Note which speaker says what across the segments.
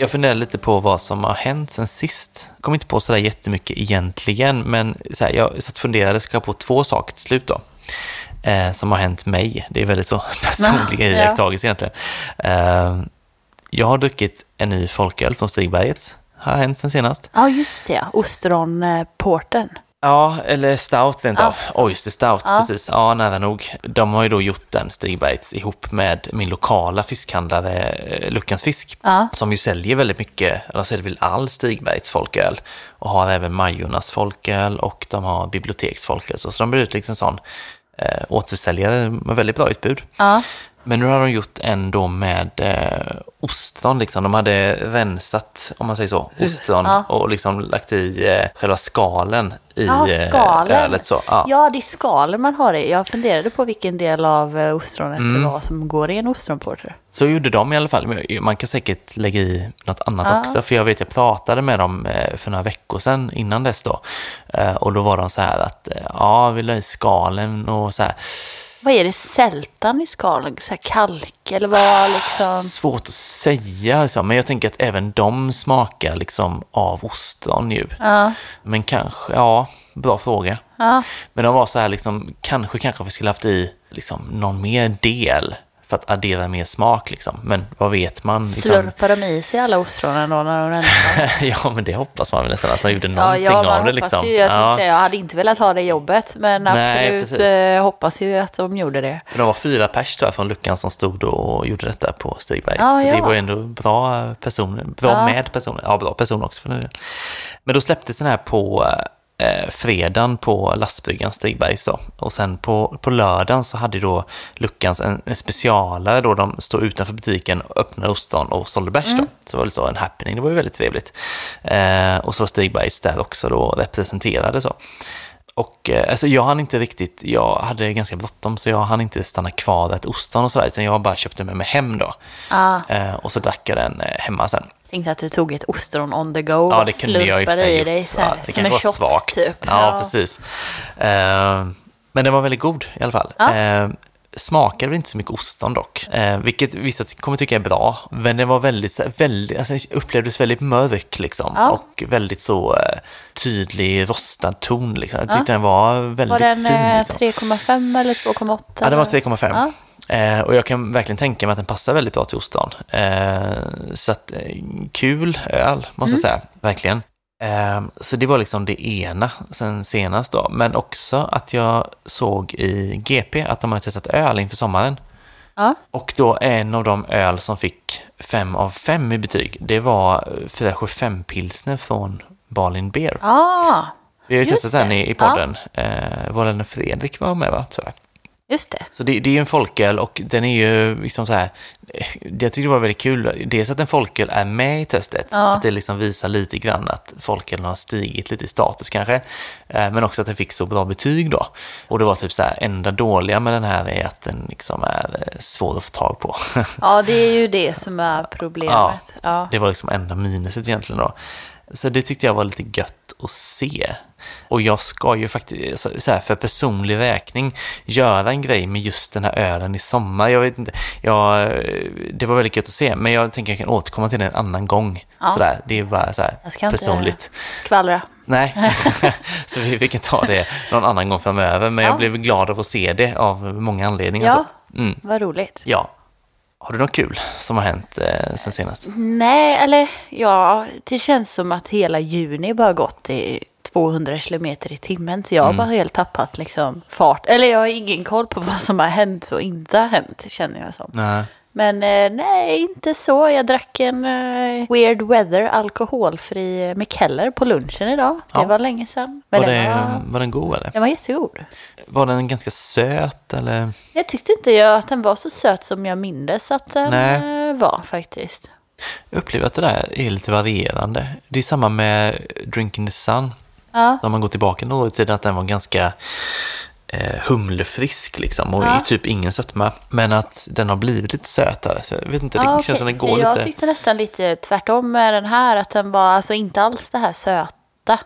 Speaker 1: Jag funderar lite på vad som har hänt sen sist. Jag kom inte på sådär jättemycket egentligen, men så här, jag satt och funderade, ska på två saker till slut då. Eh, som har hänt mig. Det är väldigt så personliga
Speaker 2: Ja.
Speaker 1: iakttagelser egentligen. Eh, jag har druckit en ny folköl från Stigbergets. Har hänt sen senast.
Speaker 2: Ja, just det. Ostronporten.
Speaker 1: Ja, eller Stout rent av.
Speaker 2: så.
Speaker 1: Oyster Stout,
Speaker 2: Ja.
Speaker 1: precis. Ja, nära nog. De har ju då gjort den, Stigbergets, ihop med min lokala fiskhandlare eh, Luckans Fisk.
Speaker 2: Ja.
Speaker 1: Som ju säljer väldigt mycket, de säljer väl all Stigbergets folköl. Och har även Majornas folköl och de har biblioteksfolköl. Så, så de blir ut liksom sån eh, återförsäljare med väldigt bra utbud. Men nu har de gjort en då med eh, ostron, liksom. De hade rensat, om man säger så, ostron
Speaker 2: Ja.
Speaker 1: och liksom lagt i eh, själva skalen i
Speaker 2: Ja,
Speaker 1: eh,
Speaker 2: skalen.
Speaker 1: ölet. Så, ja.
Speaker 2: Ja, det är skalen man har i. Jag funderade på vilken del av eh, ostronet
Speaker 1: Mm.
Speaker 2: det var som går i en ostronporter.
Speaker 1: Så gjorde de i alla fall. Man kan säkert lägga i något annat
Speaker 2: Ja.
Speaker 1: också. För jag vet, jag pratade med dem eh, för några veckor sedan innan dess då. Eh, Och då var de så här att, eh, ja, vill du ha i skalen och så här.
Speaker 2: Vad är det? Sältan i skalen? Så här kalk eller vad liksom?
Speaker 1: Svårt att säga, men jag tänker att även de smakar liksom av ostron ju.
Speaker 2: Ja.
Speaker 1: Men kanske, ja, bra fråga.
Speaker 2: Ja.
Speaker 1: Men de var så här liksom, kanske, kanske vi skulle haft i liksom någon mer del för att addera mer smak liksom. Men vad vet man? Liksom,
Speaker 2: Slurpar de i sig alla ostronen då när de rensar?
Speaker 1: ja, men det hoppas man väl nästan att de gjorde
Speaker 2: Ja,
Speaker 1: någonting
Speaker 2: ja,
Speaker 1: av det liksom.
Speaker 2: ju. Jag,
Speaker 1: ja,
Speaker 2: säga, jag hade inte velat ha det jobbet, men
Speaker 1: Nej,
Speaker 2: absolut eh, hoppas ju att de gjorde det.
Speaker 1: för de var fyra pers tror jag från luckan som stod och gjorde detta på Stigbergs.
Speaker 2: Ja,
Speaker 1: Så det
Speaker 2: ja.
Speaker 1: var ändå bra personer, bra
Speaker 2: Ja.
Speaker 1: med personer, ja bra personer också för nu. Men då släpptes den här på eh, fredagen på lastbryggan Stigbergs då. Och sen på, på lördagen så hade då Luckans en, en specialare då de stod utanför butiken och öppnade ostron och sålde bärs då. Så var det så en happening, det var ju väldigt trevligt. Eh, och så var Stigbergs där också då representerade så. Och eh, alltså jag hann inte riktigt, jag hade ganska bråttom så jag hann inte stanna kvar ett ostron och sådär utan jag bara köpte med mig hem då.
Speaker 2: Ah,
Speaker 1: Eh, och så drack jag den eh, hemma sen.
Speaker 2: tänkte att du tog ett ostron on the go
Speaker 1: Ja,
Speaker 2: och
Speaker 1: det kunde jag i och
Speaker 2: i dig så här,
Speaker 1: Ja, det
Speaker 2: som
Speaker 1: kanske var svagt.
Speaker 2: typ.
Speaker 1: Ja, precis. Eh, men den var väldigt god i alla fall.
Speaker 2: Ja.
Speaker 1: Eh, smakade väl inte så mycket ostron dock, eh, vilket vissa kommer tycka är bra. Men den var väldigt, väldigt alltså, upplevdes väldigt mörk liksom.
Speaker 2: Ja.
Speaker 1: Och väldigt så eh, tydlig rostad ton liksom. Jag tyckte den var väldigt
Speaker 2: Var den
Speaker 1: fin.
Speaker 2: eh,
Speaker 1: Liksom.
Speaker 2: 3,5 eller 2,8?
Speaker 1: Ja, den var
Speaker 2: eller?
Speaker 1: 3,5.
Speaker 2: Ja.
Speaker 1: Eh, och jag kan verkligen tänka mig att den passar väldigt bra till ostron. Eh, så att, eh, kul öl, måste jag säga. Verkligen. Eh, så det var liksom det ena sen senast då. Men också att jag såg i GP att de har testat öl inför sommaren.
Speaker 2: Ja.
Speaker 1: Och då en av de öl som fick fem av fem i betyg, det var 475 pilsner från Balin Beer.
Speaker 2: Ah,
Speaker 1: Vi har ju testat den i, i podden. Eh, var det när Fredrik var med va, tror jag.
Speaker 2: Just det.
Speaker 1: Så det, det är ju en folköl och den är ju liksom så här, eh, det jag tyckte det var väldigt kul, dels att en folköl är med i testet,
Speaker 2: Ja.
Speaker 1: att det liksom visar lite grann att folkölen har stigit lite i status kanske, eh, men också att den fick så bra betyg då. Och det var typ så här, enda dåliga med den här är att den liksom är eh, svår att få tag på.
Speaker 2: Ja, det är ju det som är problemet. Ja.
Speaker 1: Det var liksom enda minuset egentligen då. Så det tyckte jag var lite gött att se. Och jag ska ju faktiskt, så här, för personlig räkning, göra en grej med just den här ölen i sommar. Jag vet inte, jag, det var väldigt gött att se, men jag tänker att jag kan återkomma till det en annan gång.
Speaker 2: Ja.
Speaker 1: Sådär, det är bara så här
Speaker 2: Jag
Speaker 1: personligt.
Speaker 2: skvallra.
Speaker 1: Nej, så vi, vi kan ta det någon annan gång framöver. Men jag
Speaker 2: Ja.
Speaker 1: blev glad av att se det av många anledningar.
Speaker 2: Ja.
Speaker 1: Så. Mm,
Speaker 2: Vad roligt.
Speaker 1: ja. Har du något kul som har hänt eh, sen senast?
Speaker 2: Nej, eller ja, det känns som att hela juni bara gått i 200 kilometer i timmen. Så jag
Speaker 1: Mm.
Speaker 2: har bara helt tappat liksom fart. Eller jag har ingen koll på vad som har hänt och inte har hänt, känner jag som.
Speaker 1: Nej.
Speaker 2: Men eh, nej, inte så. Jag drack en eh, Weird Weather alkoholfri Mikkeller på lunchen idag. Det
Speaker 1: Ja.
Speaker 2: var länge sedan. Men
Speaker 1: Var,
Speaker 2: den,
Speaker 1: det,
Speaker 2: var,
Speaker 1: var den god eller?
Speaker 2: den var jättegod.
Speaker 1: Var den ganska söt eller?
Speaker 2: Jag tyckte inte jag att den var så söt som jag mindes att den
Speaker 1: Nej.
Speaker 2: eh, var faktiskt.
Speaker 1: Jag upplever att det där är lite varierande. Det är samma med Drinking the Sun.
Speaker 2: Ja,
Speaker 1: När man går tillbaka några år i tiden att den var ganska humlefrisk liksom och
Speaker 2: Ja.
Speaker 1: typ ingen sötma. Men att den har blivit lite sötare. Så jag vet inte, det
Speaker 2: ja
Speaker 1: känns som den går
Speaker 2: Jag
Speaker 1: lite...
Speaker 2: tyckte nästan lite tvärtom med den här. Att den var alltså inte alls det här söta.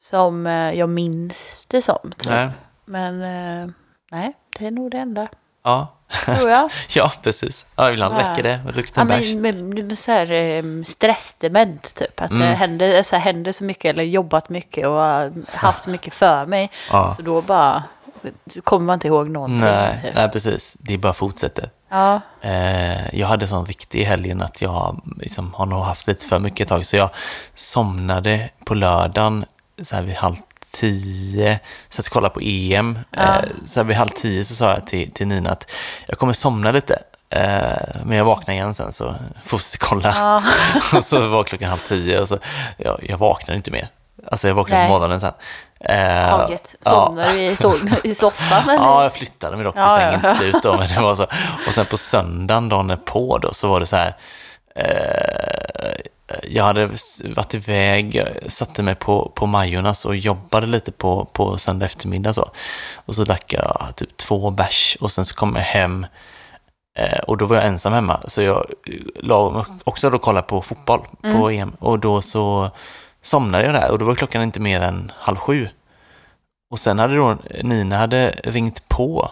Speaker 2: Som eh, jag minns det som. Typ.
Speaker 1: Nej.
Speaker 2: Men eh, nej, det är nog det enda.
Speaker 1: Ja.
Speaker 2: Tror jag.
Speaker 1: Ja, precis. Ja, ibland
Speaker 2: Ja.
Speaker 1: räcker det
Speaker 2: Ja,
Speaker 1: lukten bärs.
Speaker 2: men, med, med så här, eh, stressdement typ. Att
Speaker 1: Mm.
Speaker 2: det händer så, här, händer så mycket eller jobbat mycket och har haft mycket för mig.
Speaker 1: Ja.
Speaker 2: Så då bara kommer man inte ihåg någonting.
Speaker 1: Nej,
Speaker 2: typ.
Speaker 1: nej, precis. Det bara fortsätter.
Speaker 2: Ja,
Speaker 1: Eh, jag hade sån riktig helgen att jag liksom, har nog haft lite för mycket tag. Så jag somnade på lördagen så här vid halv tio. Satt och kollade på EM.
Speaker 2: Ja.
Speaker 1: Eh, så här vid halv tio så sa jag till, till Nina att jag kommer somna lite. Eh, men jag vaknar igen sen så fortsätter kolla.
Speaker 2: ja.
Speaker 1: och så var klockan halv tio och så, jag, jag vaknade inte mer. Alltså jag vaknade
Speaker 2: Nej.
Speaker 1: på morgonen sen. Eh,
Speaker 2: Taget.
Speaker 1: ja.
Speaker 2: Somnar du i, so- i soffan eller?
Speaker 1: Ja, jag flyttade mig dock till
Speaker 2: Ja,
Speaker 1: sängen
Speaker 2: ja.
Speaker 1: till slut. Då, men det var så. Och sen på söndagen, dagen på, då, så var det så här. Jag hade varit iväg, satte mig på, på Majornas och jobbade lite på, på söndag eftermiddag. Så. Och så drack jag typ två bärs och sen så kom jag hem eh, och då var jag ensam hemma. Så jag eh, la också då kolla på fotboll på EM och då så somnade jag där och då var klockan inte mer än halv sju. Och sen hade då Nina hade ringt på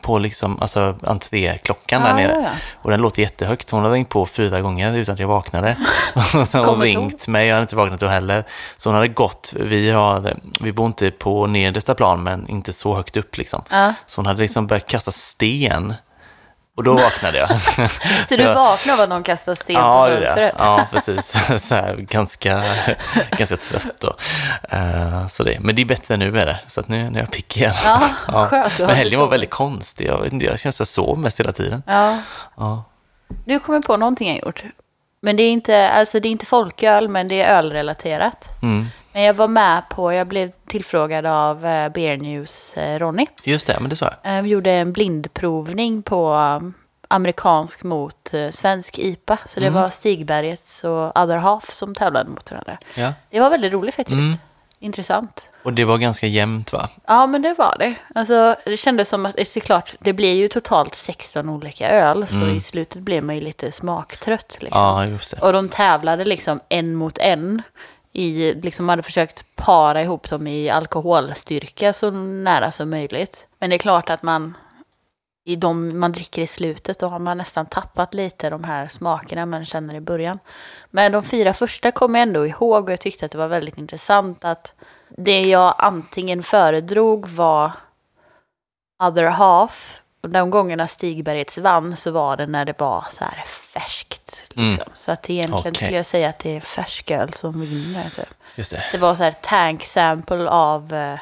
Speaker 1: på liksom, alltså entréklockan där
Speaker 2: Ja,
Speaker 1: nere.
Speaker 2: ja.
Speaker 1: Och den låter jättehögt. Hon hade ringt på fyra gånger utan att jag vaknade. och sen har hon ringt mig, jag hade inte vaknat då heller. Så hon hade gått, vi, har, vi bor inte på nedersta plan men inte så högt upp liksom.
Speaker 2: Ja.
Speaker 1: Så hon hade liksom börjat kasta sten. Och då vaknade jag.
Speaker 2: Så, du vaknar av att någon kastar sten
Speaker 1: Ja,
Speaker 2: på fönstret?
Speaker 1: ja, precis. Så här, ganska, ganska trött då. Eh, så det. Men det är bättre nu är det. Så att nu, nu är jag pigg igen.
Speaker 2: Ja, skönt. Du har
Speaker 1: Men helgen var väldigt konstig. Jag, vet inte, jag känns att jag sov mest hela tiden.
Speaker 2: Ja.
Speaker 1: Ja.
Speaker 2: Nu kommer på någonting jag gjort. Men det är inte, alltså det är inte folköl, men det är ölrelaterat.
Speaker 1: Mm.
Speaker 2: Men jag var med på, jag blev tillfrågad av eh, Beer News eh, Ronny.
Speaker 1: Just det, men det sa jag.
Speaker 2: Vi gjorde en blindprovning på um, amerikansk mot eh, svensk IPA. Så det
Speaker 1: Mm.
Speaker 2: var Stigbergets och Other Half som tävlade mot varandra.
Speaker 1: Ja.
Speaker 2: Det var väldigt roligt faktiskt.
Speaker 1: Mm.
Speaker 2: Intressant.
Speaker 1: Och det var ganska jämnt va?
Speaker 2: Ja, men det var det. Alltså, det kändes som att, det är klart, det blir ju totalt 16 olika öl. Så i slutet blev man ju lite smaktrött. Liksom.
Speaker 1: Mm. Ja, just det.
Speaker 2: Och de tävlade liksom en mot en. I, liksom hade försökt para ihop dem i alkoholstyrka så nära som möjligt. Men det är klart att man i de man dricker i slutet då har man nästan tappat lite de här smakerna man känner i början. Men de fyra första kommer jag ändå ihåg och jag tyckte att det var väldigt intressant att det jag antingen föredrog var other half. De gångerna Stigbergets vann så var det när det var så här färskt. Liksom.
Speaker 1: Mm.
Speaker 2: Så att egentligen
Speaker 1: Okej.
Speaker 2: skulle jag säga att det är färsköl som vinner. Typ.
Speaker 1: Just det.
Speaker 2: Det var så här tank sample av uh,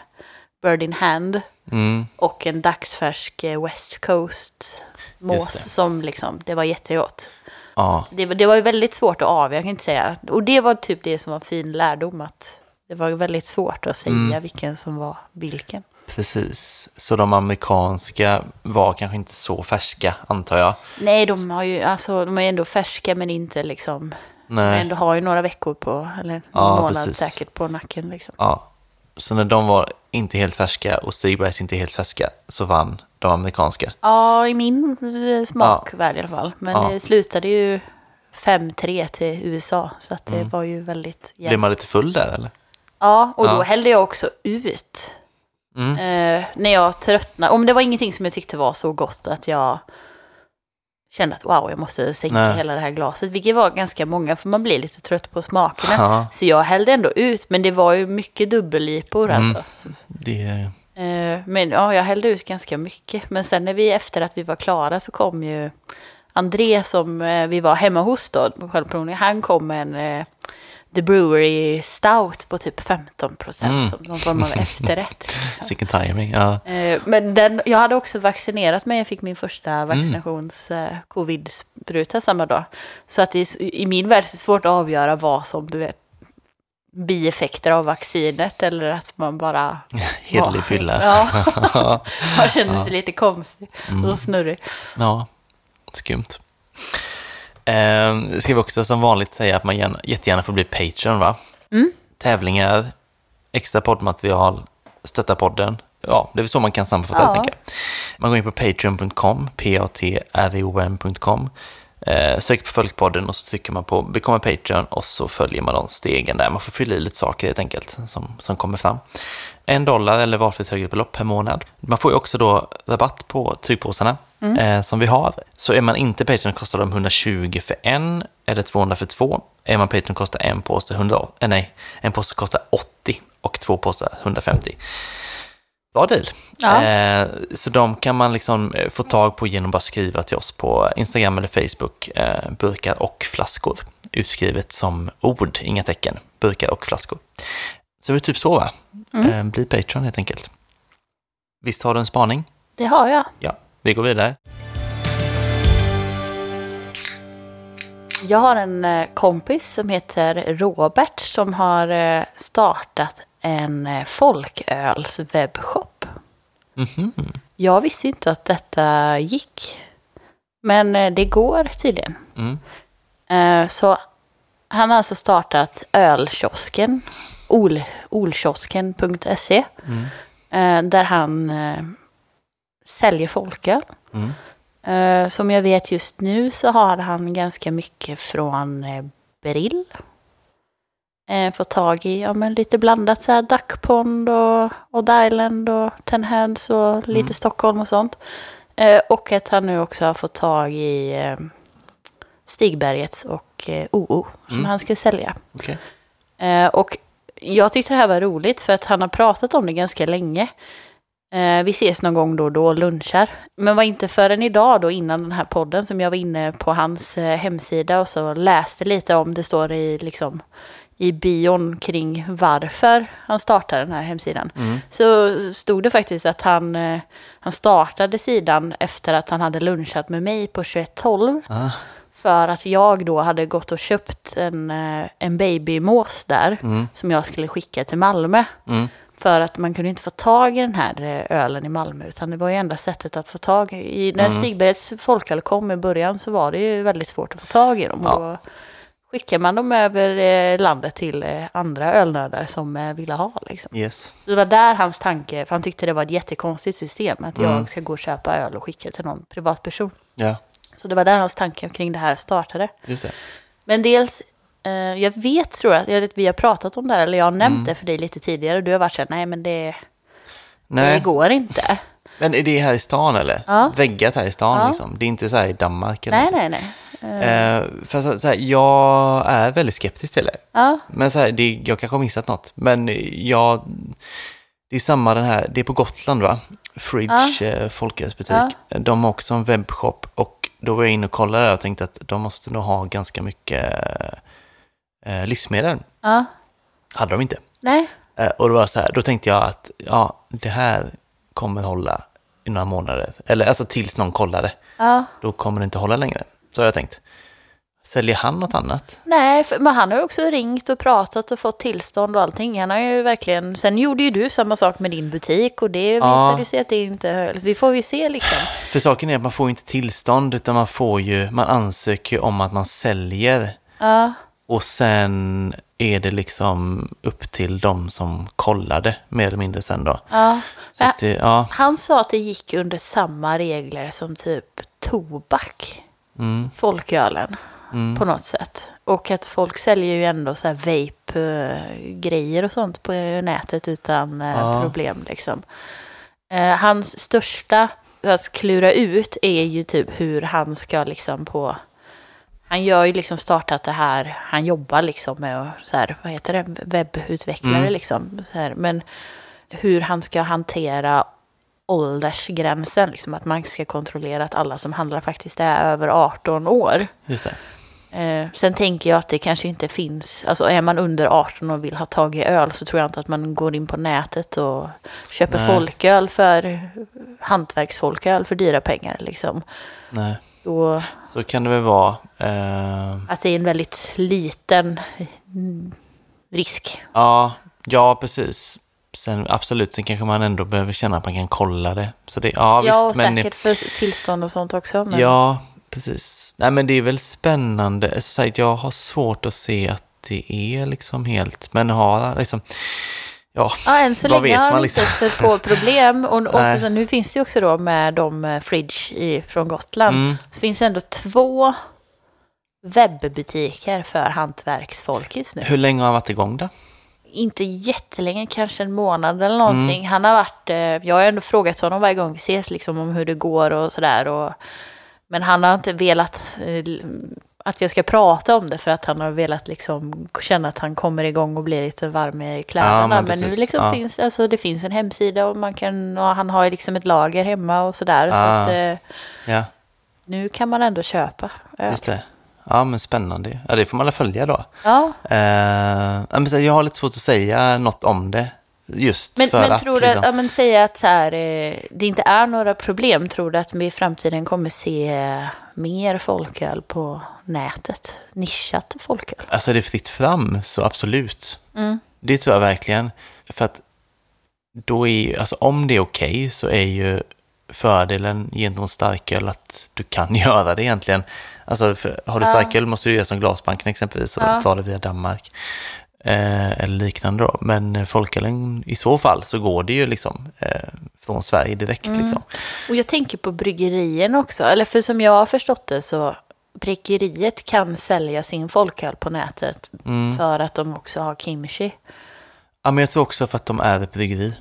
Speaker 2: Bird in Hand
Speaker 1: Mm.
Speaker 2: och en dagsfärsk eh, West Coast mås som liksom, det var jättegott.
Speaker 1: Ja,
Speaker 2: Det, var- det var ju väldigt svårt att avgöra, jag kan inte säga. Och det var typ det som var fin lärdom, att det var väldigt svårt att säga
Speaker 1: Mm.
Speaker 2: vilken som var vilken.
Speaker 1: Precis. Så de amerikanska var kanske inte så färska, antar jag.
Speaker 2: Nej, de har ju, alltså de är ändå färska men inte liksom,
Speaker 1: Nej.
Speaker 2: ändå har ju några veckor på, eller någon
Speaker 1: Ja,
Speaker 2: månad
Speaker 1: precis.
Speaker 2: säkert på nacken liksom.
Speaker 1: Ja. Så när de var inte helt färska och Stigbergs inte helt färska så vann de amerikanska.
Speaker 2: Ja, i min smakvärld i alla fall. Men
Speaker 1: Ja.
Speaker 2: det slutade ju 5-3 till USA, så att det
Speaker 1: Mm.
Speaker 2: var ju väldigt
Speaker 1: Blev
Speaker 2: jämnt.
Speaker 1: man lite full där eller?
Speaker 2: Ja, och då
Speaker 1: Ja.
Speaker 2: hällde jag också ut.
Speaker 1: Mm.
Speaker 2: Eh, när jag tröttnade. Om det var ingenting som jag tyckte var så gott att jag kände att wow, jag måste sänka
Speaker 1: Nej.
Speaker 2: hela det här glaset. Vilket var ganska många, för man blir lite trött på smakerna.
Speaker 1: Ja,
Speaker 2: Så jag hällde ändå ut, men det var ju mycket dubbellipor
Speaker 1: Mm.
Speaker 2: alltså. Så,
Speaker 1: det...
Speaker 2: eh, men ja, jag hällde ut ganska mycket. Men sen när vi, efter att vi var klara så kom ju André som eh, vi var hemma hos då, på självprovning, han kom med en eh, The Brewery Stout på typ 15 procent
Speaker 1: Mm.
Speaker 2: som någon form av efterrätt. Liksom.
Speaker 1: Sicken timing. Ja.
Speaker 2: Eh, Men den, jag hade också vaccinerat mig. Jag fick min första
Speaker 1: Mm.
Speaker 2: vaccinations eh, samma dag. Så att det i min värld är det svårt att avgöra vad som, du vet, bieffekter av vaccinet eller att man bara...
Speaker 1: Hederlig fylla.
Speaker 2: Ja, man känner sig lite konstig
Speaker 1: Mm.
Speaker 2: och snurrig.
Speaker 1: Ja, skumt. Eh, ska vi också som vanligt säga att man gärna, jättegärna får bli Patreon, va?
Speaker 2: Mm.
Speaker 1: Tävlingar, extra poddmaterial, stötta podden. Ja, det är väl så man kan sammanfatta
Speaker 2: Ja.
Speaker 1: det, tänker jag. Man går in på patreon.com, p-a-t-r-o-n.com. Eh, söker på Folkpodden och så trycker man på Become a Patreon och så följer man de stegen där. Man får fylla i lite saker helt enkelt som, som kommer fram. En dollar eller valfritt högre belopp per månad. Man får ju också då rabatt på tygpåsarna
Speaker 2: Mm.
Speaker 1: eh, som vi har. Så är man inte Patreon kostar de 120 för en eller 200 för två. Är man Patreon kostar en påse 100, eh, nej, en påse kostar 80 och två påsar 150. Bra deal.
Speaker 2: Ja.
Speaker 1: Eh, så de kan man liksom eh, få tag på genom att bara skriva till oss på Instagram eller Facebook, eh, burkar och flaskor. Utskrivet som ord, inga tecken, burkar och flaskor. Så det är typ så va?
Speaker 2: Mm.
Speaker 1: Eh, bli Patreon helt enkelt. Visst har du en spaning?
Speaker 2: Det har jag.
Speaker 1: Ja, vi går vidare.
Speaker 2: Jag har en eh, kompis som heter Robert som har eh, startat en eh, folköls webbshop.
Speaker 1: Mhm.
Speaker 2: Jag visste inte att detta gick. Men eh, det går tydligen.
Speaker 1: Mm.
Speaker 2: Eh, Så han har alltså startat ölkiosken, ol, olkiosken.se,
Speaker 1: Mm.
Speaker 2: där han säljer folköl.
Speaker 1: Mm.
Speaker 2: Som jag vet just nu så har han ganska mycket från Brill. Eh, Fått tag i ja, men lite blandat så här Duck Pond och Odd Island och Ten Hands och lite
Speaker 1: Mm.
Speaker 2: Stockholm och sånt. Eh, Och att han nu också har fått tag i eh, Stigbergets och eh, OO som
Speaker 1: Mm.
Speaker 2: han ska sälja.
Speaker 1: Okej.
Speaker 2: Eh, och jag tyckte det här var roligt för att han har pratat om det ganska länge. Eh, vi ses någon gång då och då lunchar. Men var inte förrän idag då innan den här podden som jag var inne på hans eh, hemsida och så läste lite om det står i liksom i bion kring varför han startade den här hemsidan.
Speaker 1: Mm.
Speaker 2: Så stod det faktiskt att han, eh, han startade sidan efter att han hade lunchat med mig på 2112.
Speaker 1: Ah.
Speaker 2: För att jag då hade gått och köpt en, eh, en babymås där
Speaker 1: Mm.
Speaker 2: som jag skulle skicka till Malmö.
Speaker 1: Mm.
Speaker 2: För att man kunde inte få tag i den här eh, ölen i Malmö. Utan det var ju enda sättet att få tag i. När
Speaker 1: Mm.
Speaker 2: Stigbergets folköl kom i början så var det ju väldigt svårt att få tag i dem.
Speaker 1: Ja.
Speaker 2: Och skickar man dem över eh, landet till eh, andra ölnördar som eh, ville ha. Liksom.
Speaker 1: Yes.
Speaker 2: Så det var där hans tanke, för han tyckte det var ett jättekonstigt system. Att
Speaker 1: Mm.
Speaker 2: jag ska gå och köpa öl och skicka till någon privatperson.
Speaker 1: Ja,
Speaker 2: Så det var där hans tanke kring det här startade.
Speaker 1: just det.
Speaker 2: Men dels, eh, jag vet tror jag, jag vi har pratat om det här, eller jag har nämnt
Speaker 1: Mm.
Speaker 2: det för dig lite tidigare. Du har varit så här, nej men det, det
Speaker 1: Nej,
Speaker 2: går inte.
Speaker 1: men är det här i stan eller?
Speaker 2: Ja.
Speaker 1: Väggat här i stan
Speaker 2: Ja.
Speaker 1: liksom? Det är inte så här i Danmark eller
Speaker 2: nej,
Speaker 1: någonting.
Speaker 2: nej, nej. Eh,
Speaker 1: Eh, för så, så här, jag är väldigt skeptisk till det.
Speaker 2: ja,
Speaker 1: Men så här, det, jag kanske har missat något. Men jag, det är samma den här, det är på Gotland va? Fridge ja. folkölsbutik.
Speaker 2: Ja.
Speaker 1: De har också en webbshop och då var jag inne och kollade och tänkte att de måste nog ha ganska mycket eh, livsmedel.
Speaker 2: ja,
Speaker 1: Hade de inte.
Speaker 2: nej,
Speaker 1: Eh, och då var så här, då tänkte jag att ja, det här kommer hålla i några månader. Eller alltså tills någon kollar det.
Speaker 2: ja.
Speaker 1: Då kommer det inte hålla längre. Så har jag tänkt. Säljer han något annat?
Speaker 2: Nej, för, men han har ju också ringt och pratat och fått tillstånd och allting. Han har ju verkligen, sen gjorde ju du samma sak med din butik och det
Speaker 1: Ja.
Speaker 2: visade ju sig att det inte höll. Vi får ju se liksom.
Speaker 1: För saken är att man får inte tillstånd utan man får ju, man ansöker ju om att man säljer
Speaker 2: Ja,
Speaker 1: och sen är det liksom upp till de som kollade mer eller mindre sen då.
Speaker 2: ja.
Speaker 1: Det, ja,
Speaker 2: Han sa att det gick under samma regler som typ tobak,
Speaker 1: mm,
Speaker 2: folkölen.
Speaker 1: mm,
Speaker 2: på något sätt. Och att folk säljer ju ändå så här vape-grejer och sånt på nätet utan eh,
Speaker 1: Ja.
Speaker 2: problem liksom. Eh, hans största att klura ut är ju typ hur han ska liksom på... Han gör ju liksom startat det här, han jobbar liksom med att, så här, vad heter det, webbutvecklare
Speaker 1: Mm.
Speaker 2: liksom. Så här, men hur han ska hantera åldersgränsen, liksom att man ska kontrollera att alla som handlar faktiskt är över 18 år.
Speaker 1: just.
Speaker 2: Eh, sen tänker jag att det kanske inte finns, alltså är man under 18 och vill ha tag i öl så tror jag inte att man går in på nätet och köper
Speaker 1: Nej.
Speaker 2: folköl för hantverksfolköl för dyra pengar liksom.
Speaker 1: Nej,
Speaker 2: Och
Speaker 1: så kan det väl vara. Eh,
Speaker 2: att det är en väldigt liten risk.
Speaker 1: ja, ja, precis. Sen absolut, sen kanske man ändå behöver känna att man kan kolla det. Så det, ja,
Speaker 2: Ja, och
Speaker 1: visst, men...
Speaker 2: säkert för tillstånd och sånt också. Men...
Speaker 1: Ja, precis. Nej, men det är väl spännande. Så sagt, jag har svårt att se att det är liksom helt, men har liksom, ja,
Speaker 2: Ja, än så
Speaker 1: Vad
Speaker 2: länge
Speaker 1: vet man liksom?
Speaker 2: inte stött på problem. Och, och så, nu finns det också då med de eh, Fridge i, från Gotland.
Speaker 1: mm,
Speaker 2: Så finns det ändå två webbutiker för hantverksfolkis nu.
Speaker 1: Hur länge har han varit igång då?
Speaker 2: Inte jättelänge, kanske en månad eller någonting. Han har varit, eh, jag har ändå frågat honom varje gång vi ses liksom om hur det går och sådär. Men han har inte velat eh, att jag ska prata om det för att han har velat liksom känna att han kommer igång och blir lite varm i kläderna.
Speaker 1: Ja, men
Speaker 2: men nu liksom
Speaker 1: Ja.
Speaker 2: finns, alltså, det finns en hemsida och man kan, och han har liksom ett lager hemma och sådär. Så
Speaker 1: Ah.
Speaker 2: att, eh,
Speaker 1: Ja,
Speaker 2: nu kan man ändå köpa. öl.
Speaker 1: just det. Ja, men spännande. Ja, det får man väl följa då.
Speaker 2: Ja,
Speaker 1: Eh, ja, men så jag har lite svårt att säga något om det. Just
Speaker 2: men,
Speaker 1: för
Speaker 2: men
Speaker 1: att...
Speaker 2: tror du,
Speaker 1: liksom,
Speaker 2: ja, men säga att så här, eh, det inte är några problem, tror du att vi i framtiden kommer se mer folköl på nätet? Nischat folköl?
Speaker 1: Alltså är det fritt fram så absolut.
Speaker 2: Mm.
Speaker 1: Det tror jag verkligen. För att då är alltså om det är okej så är ju fördelen gentemot starköl att du kan göra det egentligen. Alltså för, har du
Speaker 2: Ja.
Speaker 1: starköl måste du göra som Glasbanken exempelvis och
Speaker 2: Ja.
Speaker 1: ta det via Danmark. Eh, eller liknande då. Men folkölen i så fall så går det ju liksom eh, från Sverige direkt
Speaker 2: Mm.
Speaker 1: liksom.
Speaker 2: Och jag tänker på bryggerien också. Eller för som jag har förstått det så bryggeriet kan sälja sin folköl på nätet
Speaker 1: Mm.
Speaker 2: för att de också har kimchi.
Speaker 1: Ja, men jag tror också för att de är ett bryggeri.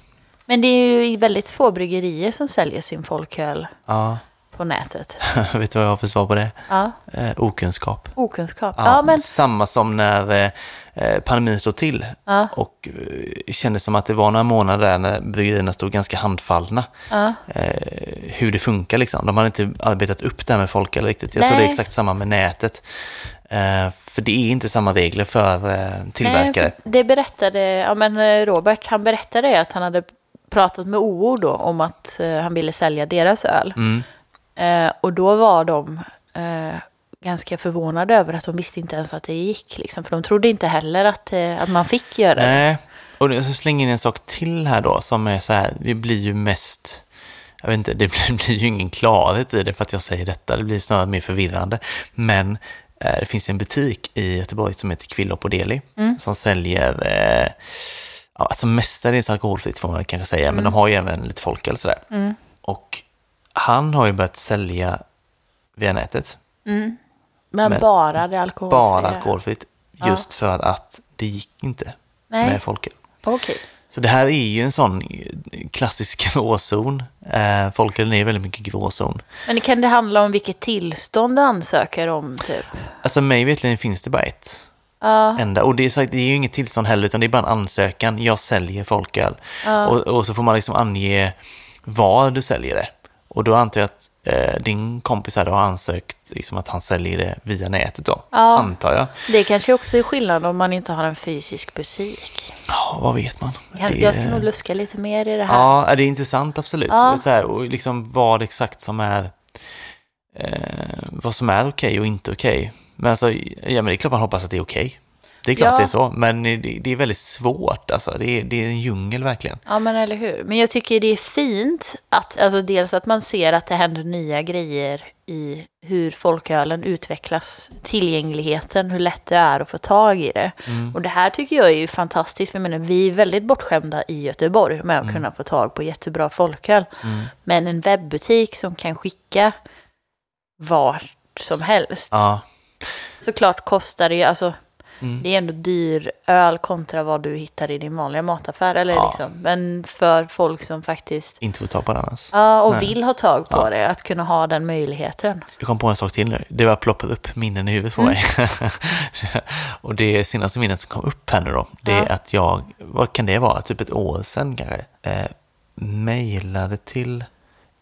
Speaker 2: Men det är ju väldigt få bryggerier som säljer sin folköl
Speaker 1: Ja,
Speaker 2: på nätet.
Speaker 1: vet du vad jag har för svar på det?
Speaker 2: Ja,
Speaker 1: Eh, okunskap.
Speaker 2: okunskap.
Speaker 1: Ja,
Speaker 2: Ja, men
Speaker 1: Samma som när eh, eh, pandemin stod till
Speaker 2: Ja.
Speaker 1: och eh, kändes som att det var några månader där när bryggerierna stod ganska handfallna. Eh, hur det funkar liksom. De hade inte arbetat upp det här med folköl riktigt. Jag tror det är
Speaker 2: Nej.
Speaker 1: exakt samma med nätet. Eh, för det är inte samma regler för eh, tillverkare.
Speaker 2: Nej, för det berättade, ja men eh, Robert, han berättade att han hade pratat med OO då om att eh, han ville sälja deras öl.
Speaker 1: Mm.
Speaker 2: Eh, och då var de eh, ganska förvånade över att de visste inte ens att det gick. Liksom, för de trodde inte heller att, eh, att man fick göra det.
Speaker 1: Nej, och så slänger in en sak till här då som är så här, det blir ju mest, jag vet inte, det blir, blir ju ingen klarhet i det för att jag säger detta, det blir snarare mer förvirrande. Men eh, det finns en butik i Göteborg som heter Kvillop och Deli som säljer, eh, ja, alltså mestadels alkoholfritt får man kanske säga, men de har ju även lite folköl sådär. Och han har ju börjat sälja via nätet,
Speaker 2: Men,
Speaker 1: men
Speaker 2: bara det alkoholfria?
Speaker 1: bara alkoholfritt, just för att det gick inte
Speaker 2: Nej.
Speaker 1: med folköl.
Speaker 2: Okej.
Speaker 1: Så det här är ju en sån klassisk gråzon. Eh, folkölen är väldigt mycket gråzon.
Speaker 2: Men kan det handla om vilket tillstånd du ansöker om typ?
Speaker 1: Alltså mig vetligen finns det bara ett
Speaker 2: Ja,
Speaker 1: enda. Och det är, sagt, det är ju inget tillstånd heller, utan det är bara en ansökan. Jag säljer folköl. Och, och så får man liksom ange var du säljer det. Och då antar jag att eh, din kompis har ansökt liksom att han säljer det via nätet då.
Speaker 2: Ja.
Speaker 1: Antar jag.
Speaker 2: det kanske också är skillnad om man inte har en fysisk butik.
Speaker 1: Ja, vad vet man?
Speaker 2: Jag,
Speaker 1: Det-
Speaker 2: jag ska nog luska lite mer i det här.
Speaker 1: Ja, det är intressant absolut.
Speaker 2: Ja.
Speaker 1: Så här, och liksom vad exakt som är eh, vad som är okej och inte okej. Men alltså, ja men det är klart man hoppas att det är okej. Det är klart
Speaker 2: Ja.
Speaker 1: det är så, men det, det är väldigt svårt alltså. Det är, det är en djungel verkligen.
Speaker 2: Ja, men eller hur. Men jag tycker det är fint att, alltså dels att man ser att det händer nya grejer i hur folkölen utvecklas, tillgängligheten, hur lätt det är att få tag i det. Och det här tycker jag är ju fantastiskt. för Jag menar, vi är väldigt bortskämda i Göteborg med att kunna få tag på jättebra folköl. Men en webbutik som kan skicka vart som helst.
Speaker 1: Ja,
Speaker 2: Såklart kostar det ju, alltså
Speaker 1: Mm.
Speaker 2: det är ändå dyr öl kontra vad du hittar i din vanliga mataffär. Eller
Speaker 1: Ja.
Speaker 2: liksom. Men för folk som faktiskt
Speaker 1: inte få ta på det annars.
Speaker 2: ja, och
Speaker 1: Nej.
Speaker 2: vill ha tag på
Speaker 1: Ja.
Speaker 2: det, att kunna ha den möjligheten.
Speaker 1: Jag kom på en sak till nu. Det var ploppat upp minnen i huvudet på
Speaker 2: Mm.
Speaker 1: mig. och det senaste minnet som kom upp här nu då, det är att jag, vad kan det vara, typ ett år sedan kanske, eh, mejlade till,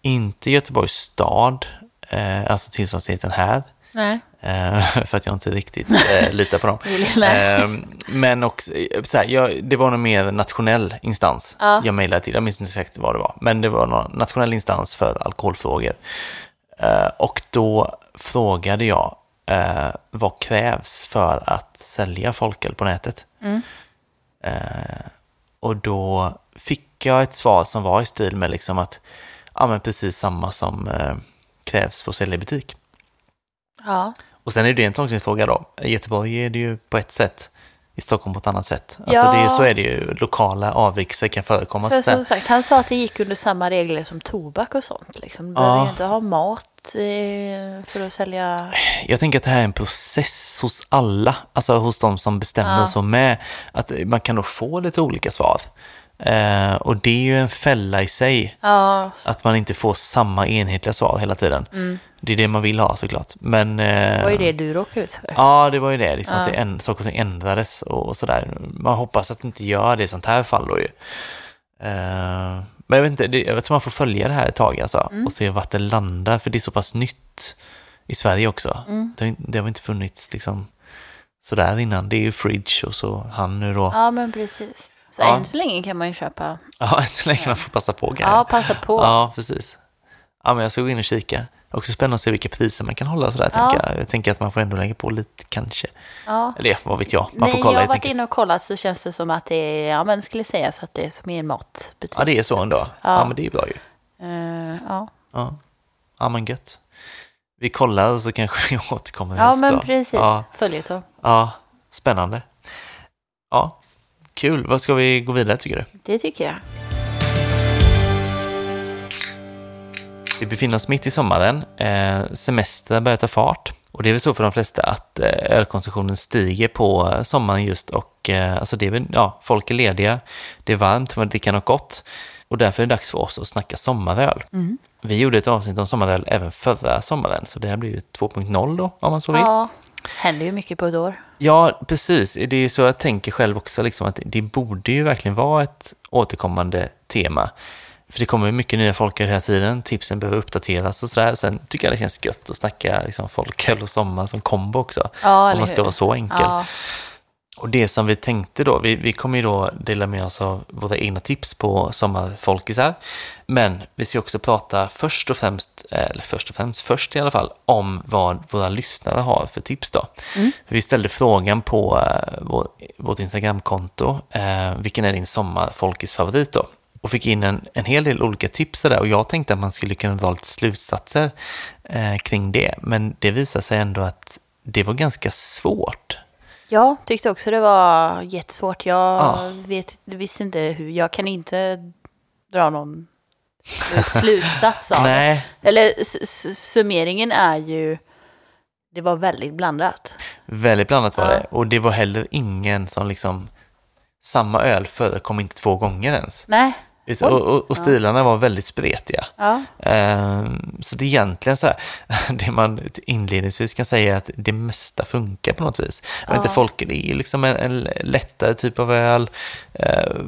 Speaker 1: inte Göteborgs stad, eh, alltså tillståndsenheten här,
Speaker 2: Nej.
Speaker 1: Eh, för att jag inte riktigt eh, litar på dem.
Speaker 2: Nej.
Speaker 1: Eh, men också, eh, så här, jag, det var någon mer nationell instans
Speaker 2: Ja.
Speaker 1: jag mejlade till. Jag minns inte exakt vad det var, men det var någon nationell instans för alkoholfrågor. Eh, och då frågade jag vad krävs för att sälja folköl på nätet?
Speaker 2: Mm.
Speaker 1: Och då fick jag ett svar som var i stil med liksom att ja, men precis samma som krävs för att sälja i butik.
Speaker 2: Ja.
Speaker 1: Och sen är det en tolkningsfråga då. I Göteborg är det ju på ett sätt i Stockholm på ett annat sätt. Alltså
Speaker 2: Ja.
Speaker 1: det, är- så är det ju, lokala avvikelser kan förekomma.
Speaker 2: För som sagt, han sa att det gick under samma regler som tobak och sånt. Liksom. Du
Speaker 1: Ja.
Speaker 2: behöver ju inte ha mat eh, för att sälja.
Speaker 1: Jag tänker att det här är en process hos alla, alltså hos de som bestämmer
Speaker 2: Ja.
Speaker 1: så med, att man kan nog få lite olika svar. Eh, och det är ju en fälla i sig,
Speaker 2: Ja,
Speaker 1: att man inte får samma enhetliga svar hela tiden. Det är det man vill ha såklart. Men, eh,
Speaker 2: det var ju det du råkade ut för.
Speaker 1: Ja, det var ju det, liksom,
Speaker 2: Ja.
Speaker 1: att det en, saker och ting ändrades och, och sådär. Man hoppas att det inte gör det i sånt här fall då ju. Eh, men jag vet inte, det, jag tror man får följa det här ett tag alltså,
Speaker 2: Mm.
Speaker 1: och se vart det landar, för det är så pass nytt i Sverige också.
Speaker 2: Mm.
Speaker 1: Det, har, det har inte funnits liksom sådär innan. Det är ju Fridge och så han nu då.
Speaker 2: Ja, men precis. Så
Speaker 1: Ja.
Speaker 2: än så länge kan man ju köpa.
Speaker 1: Ja, så länge man får passa på grejer.
Speaker 2: Ja, passa på.
Speaker 1: Ja, precis. Ja, men jag ska gå in och kika. Också spännande att se vilka priser man kan hålla sådär,
Speaker 2: Ja.
Speaker 1: tänker jag. Jag tänker att man får ändå lägga på lite, kanske.
Speaker 2: Ja.
Speaker 1: Eller vad vet jag, man får
Speaker 2: Nej,
Speaker 1: kolla
Speaker 2: jag har varit inne och kollat så känns det som att det är, ja men skulle säga så att det är som i en matbutik.
Speaker 1: Ja, det är så ändå. Ja,
Speaker 2: Ja.
Speaker 1: men det är bra ju.
Speaker 2: Eh, ja.
Speaker 1: Ja, ja men gött. Vi kollar så kanske vi återkommer
Speaker 2: ja,
Speaker 1: nästa
Speaker 2: men
Speaker 1: dag.
Speaker 2: precis.
Speaker 1: Ja,
Speaker 2: Följetong.
Speaker 1: ja, spännande. Ja, kul. Vad ska vi gå vidare tycker du?
Speaker 2: Det tycker jag.
Speaker 1: Vi befinner oss mitt i sommaren. Eh, semester börjar ta fart. Och det är väl så för de flesta att eh, ölkonsumtionen stiger på sommaren just och eh, alltså det är väl, ja, folk är lediga, det är varmt, man dricker något gott och därför är det dags för oss att snacka sommaröl.
Speaker 2: Mm.
Speaker 1: Vi gjorde ett avsnitt om sommaröl även förra sommaren, så det här blir ju 2.0 då, om man så vill.
Speaker 2: Ja, händer ju mycket på ett år.
Speaker 1: Ja, precis. Det är så jag tänker själv också, liksom, att det borde ju verkligen vara ett återkommande tema. För det kommer ju mycket nya folköl hela tiden, tipsen behöver uppdateras och sådär. Sen tycker jag det känns gött att snacka liksom, folköl och sommar som kombo också.
Speaker 2: Ja,
Speaker 1: om man ska
Speaker 2: hur?
Speaker 1: vara så enkel.
Speaker 2: Ja,
Speaker 1: Och det som vi tänkte då, vi, vi kommer ju då dela med oss av våra egna tips på sommarfolkisar. Men vi ska också prata först och främst, eller först och främst, först i alla fall, om vad våra lyssnare har för tips då.
Speaker 2: Mm.
Speaker 1: Vi ställde frågan på eh, vår, vårt Instagramkonto, eh, vilken är din sommarfolkisfavorit då? Och fick in en, en hel del olika tips där och jag tänkte att man skulle kunna dra lite slutsatser eh, kring det. Men det visade sig ändå att det var ganska svårt.
Speaker 2: Jag tyckte också det var jättesvårt. Jag
Speaker 1: Ja.
Speaker 2: vet, visste inte hur, jag kan inte dra någon slutsats av det. Eller summeringen är ju, det var väldigt blandat.
Speaker 1: Väldigt blandat var
Speaker 2: Ja.
Speaker 1: det. Och det var heller ingen som liksom... Samma öl förekom inte två gånger ens.
Speaker 2: Nej,
Speaker 1: Visst, och, och, och stilarna var väldigt spretiga.
Speaker 2: ja,
Speaker 1: Ehm, så det är egentligen så här, det man inledningsvis kan säga är att det mesta funkar på något vis. Vet inte,
Speaker 2: Ja.
Speaker 1: folk, det är liksom en, en lättare typ av öl, uh,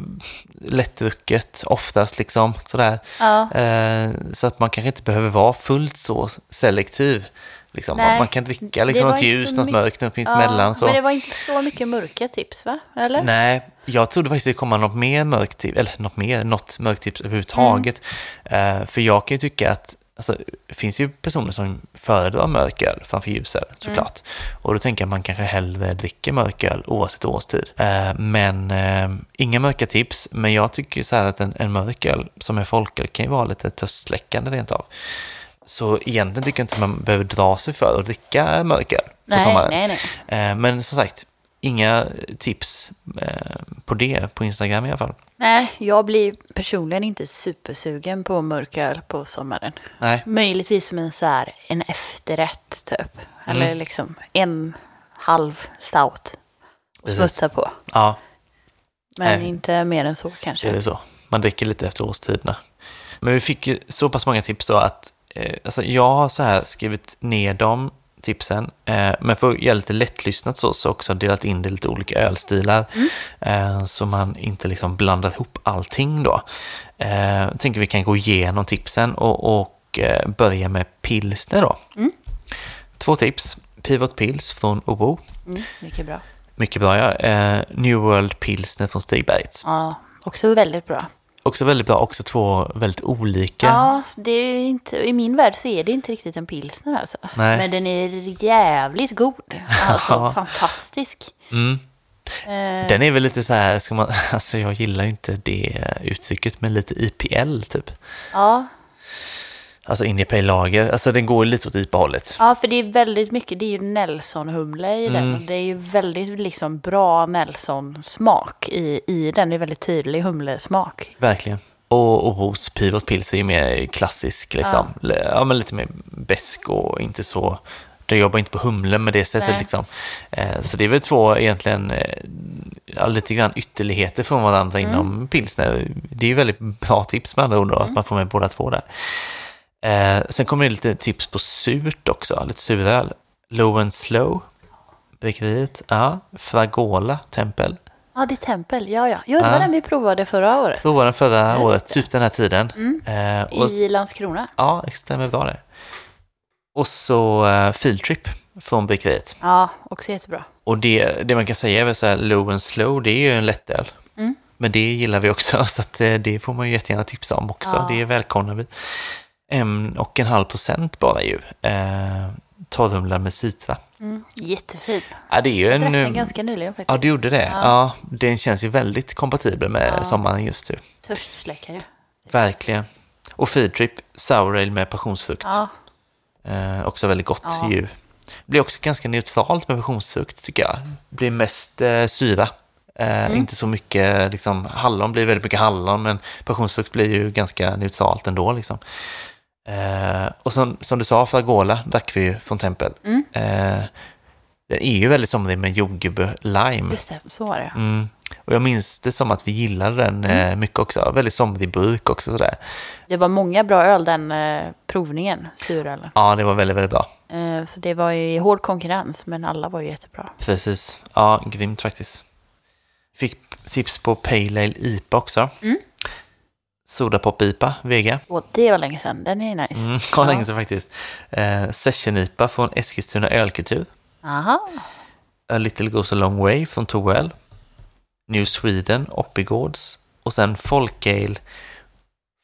Speaker 1: lättdrucket oftast liksom sådär.
Speaker 2: ja.
Speaker 1: Eh, så att man kanske inte behöver vara fullt så selektiv. Liksom. Man, kan dricka liksom något
Speaker 2: så
Speaker 1: något mörkt, något mitt
Speaker 2: ja.
Speaker 1: emellan. Så.
Speaker 2: Men det var inte så mycket mörka tips va? Eller?
Speaker 1: Nej, jag trodde faktiskt det komma något mer mörkt tips, eller något mer, något mörkt tips överhuvudtaget.
Speaker 2: Mm.
Speaker 1: Eh, för jag kan ju tycka att Alltså, det finns ju personer som föredrar mörköl framför ljusöl såklart. Och då tänker jag att man kanske hellre dricker mörköl oavsett årstid. Eh, men eh, inga mörka tips. Men jag tycker så här att en, en mörköl som är folköl kan ju vara lite törstsläckande rent av. Så egentligen tycker jag inte man behöver dra sig för att dricka mörköl på sommaren.
Speaker 2: nej, nej.
Speaker 1: Eh, Men som sagt, inga tips eh, på det på Instagram i alla fall.
Speaker 2: Nej, jag blir personligen inte supersugen på mörköl på sommaren.
Speaker 1: Nej,
Speaker 2: Möjligtvis som en så här, en efterrätt typ. Eller
Speaker 1: Mm.
Speaker 2: liksom en halv stout.
Speaker 1: Precis.
Speaker 2: smutta på.
Speaker 1: ja,
Speaker 2: Men
Speaker 1: Nej.
Speaker 2: inte mer än så
Speaker 1: det är
Speaker 2: kanske.
Speaker 1: det så. Man dricker lite efter årstiderna. Men vi fick ju så pass många tips då att eh, alltså jag har så här skrivit ner dem tipsen. Eh, men för att göra lite lättlyssnat så, så också delat in det i lite olika ölstilar. Eh, så man inte liksom blandar ihop allting då. Eh, jag tänker vi kan gå igenom tipsen och, och eh, börja med pilsner då.
Speaker 2: Mm.
Speaker 1: Två tips. Pivot Pils från OO.
Speaker 2: Mm, mycket bra.
Speaker 1: Mycket bra ja. Eh, New World Pilsner från Stigbergets.
Speaker 2: Ja, också väldigt bra.
Speaker 1: Också väldigt bra, också två väldigt olika.
Speaker 2: Ja, det är inte, i min värld så är det inte riktigt en pilsner alltså.
Speaker 1: Nej.
Speaker 2: Men den är jävligt god. Alltså
Speaker 1: Ja.
Speaker 2: fantastisk.
Speaker 1: Mm.
Speaker 2: Eh,
Speaker 1: Den är väl lite så här, ska man, alltså jag gillar ju inte det uttrycket, men lite IPL typ.
Speaker 2: Ja,
Speaker 1: Alltså India Pale Lager, alltså den går lite åt IPA-hållet.
Speaker 2: Ja, för det är väldigt mycket, det är ju Nelson-humle i den.
Speaker 1: Mm.
Speaker 2: Det är ju väldigt liksom bra Nelson-smak i, i den. Det är väldigt tydlig humlesmak.
Speaker 1: Verkligen. Och, och hos Pivot Pils är ju mer klassisk, liksom. Ja. men lite mer besk och inte så... De jobbar inte på humlen med det sättet.
Speaker 2: Nej.
Speaker 1: Liksom. Eh, så det är väl två egentligen eh, ja, lite grann ytterligheter från varandra
Speaker 2: Mm.
Speaker 1: inom pilsner. Det är ju väldigt bra tips med andra ord, då, att man får med båda två där. Eh, sen kommer det lite tips på surt också, lite suröl. Low and Slow, bryggeriet. Ja, Fragola, Tempel.
Speaker 2: Ja, det är Tempel. Ja, ja. Jo, det var
Speaker 1: Ja.
Speaker 2: den vi provade förra året.
Speaker 1: Provade den förra
Speaker 2: Just
Speaker 1: året,
Speaker 2: det.
Speaker 1: typ den här tiden. Eh, och,
Speaker 2: I Landskrona.
Speaker 1: Ja, det stämmer bra det. Och så uh, Field Trip från bryggeriet.
Speaker 2: Ja, också jättebra.
Speaker 1: Och det, det man kan säga är väl så här, low and slow, det är ju en lättöl.
Speaker 2: Mm.
Speaker 1: Men det gillar vi också, så att eh, det får man ju jättegärna tipsa om också.
Speaker 2: Ja.
Speaker 1: Det välkomnar vi. En och en halv procent bara ju. Eh, Torrhumlad med citra.
Speaker 2: Mm. Jättefin.
Speaker 1: Ja, det är ju
Speaker 2: Jag
Speaker 1: en...
Speaker 2: drack den ganska nyligen faktiskt.
Speaker 1: Ja, du gjorde det?
Speaker 2: Ja.
Speaker 1: Ja. den känns ju väldigt kompatibel med
Speaker 2: Ja.
Speaker 1: sommaren just nu.
Speaker 2: Törstsläckare.
Speaker 1: Verkligen. Och Field Trip, sour ale med passionsfrukt.
Speaker 2: Ja,
Speaker 1: Eh, också väldigt gott
Speaker 2: Ja.
Speaker 1: ju. Blir också ganska neutralt med passionsfrukt tycker jag. Blir mest eh, syra. Eh,
Speaker 2: Mm.
Speaker 1: Inte så mycket, liksom, hallon blir väldigt mycket hallon, men passionsfrukt blir ju ganska neutralt ändå. Liksom. Eh, och som, som du sa, Fragola drack vi ju från Tempel.
Speaker 2: Mm.
Speaker 1: Eh, den är ju väldigt somrig med jordgubbe lime.
Speaker 2: just det. Så var det.
Speaker 1: Mm. Och jag minns det som att vi gillade den eh, mycket också. Väldigt somrig burk också sådär.
Speaker 2: Det var många bra öl den eh, provningen, surölen.
Speaker 1: Ja, det var väldigt, väldigt bra.
Speaker 2: Eh, så det var ju hård konkurrens, men alla var ju jättebra.
Speaker 1: Precis. Ja, grymt faktiskt. Fick tips på Pale Ale IPA också.
Speaker 2: Mm.
Speaker 1: Sodapop IPA, Vega.
Speaker 2: Och det var länge sedan. Den är nice.
Speaker 1: Mm, ja, länge sedan faktiskt. Eh, Session IPA från Eskilstuna Ölkultur.
Speaker 2: Aha.
Speaker 1: A Little Goes a Long Way från Toel. New Sweden, Oppigårds. Och sen Folkale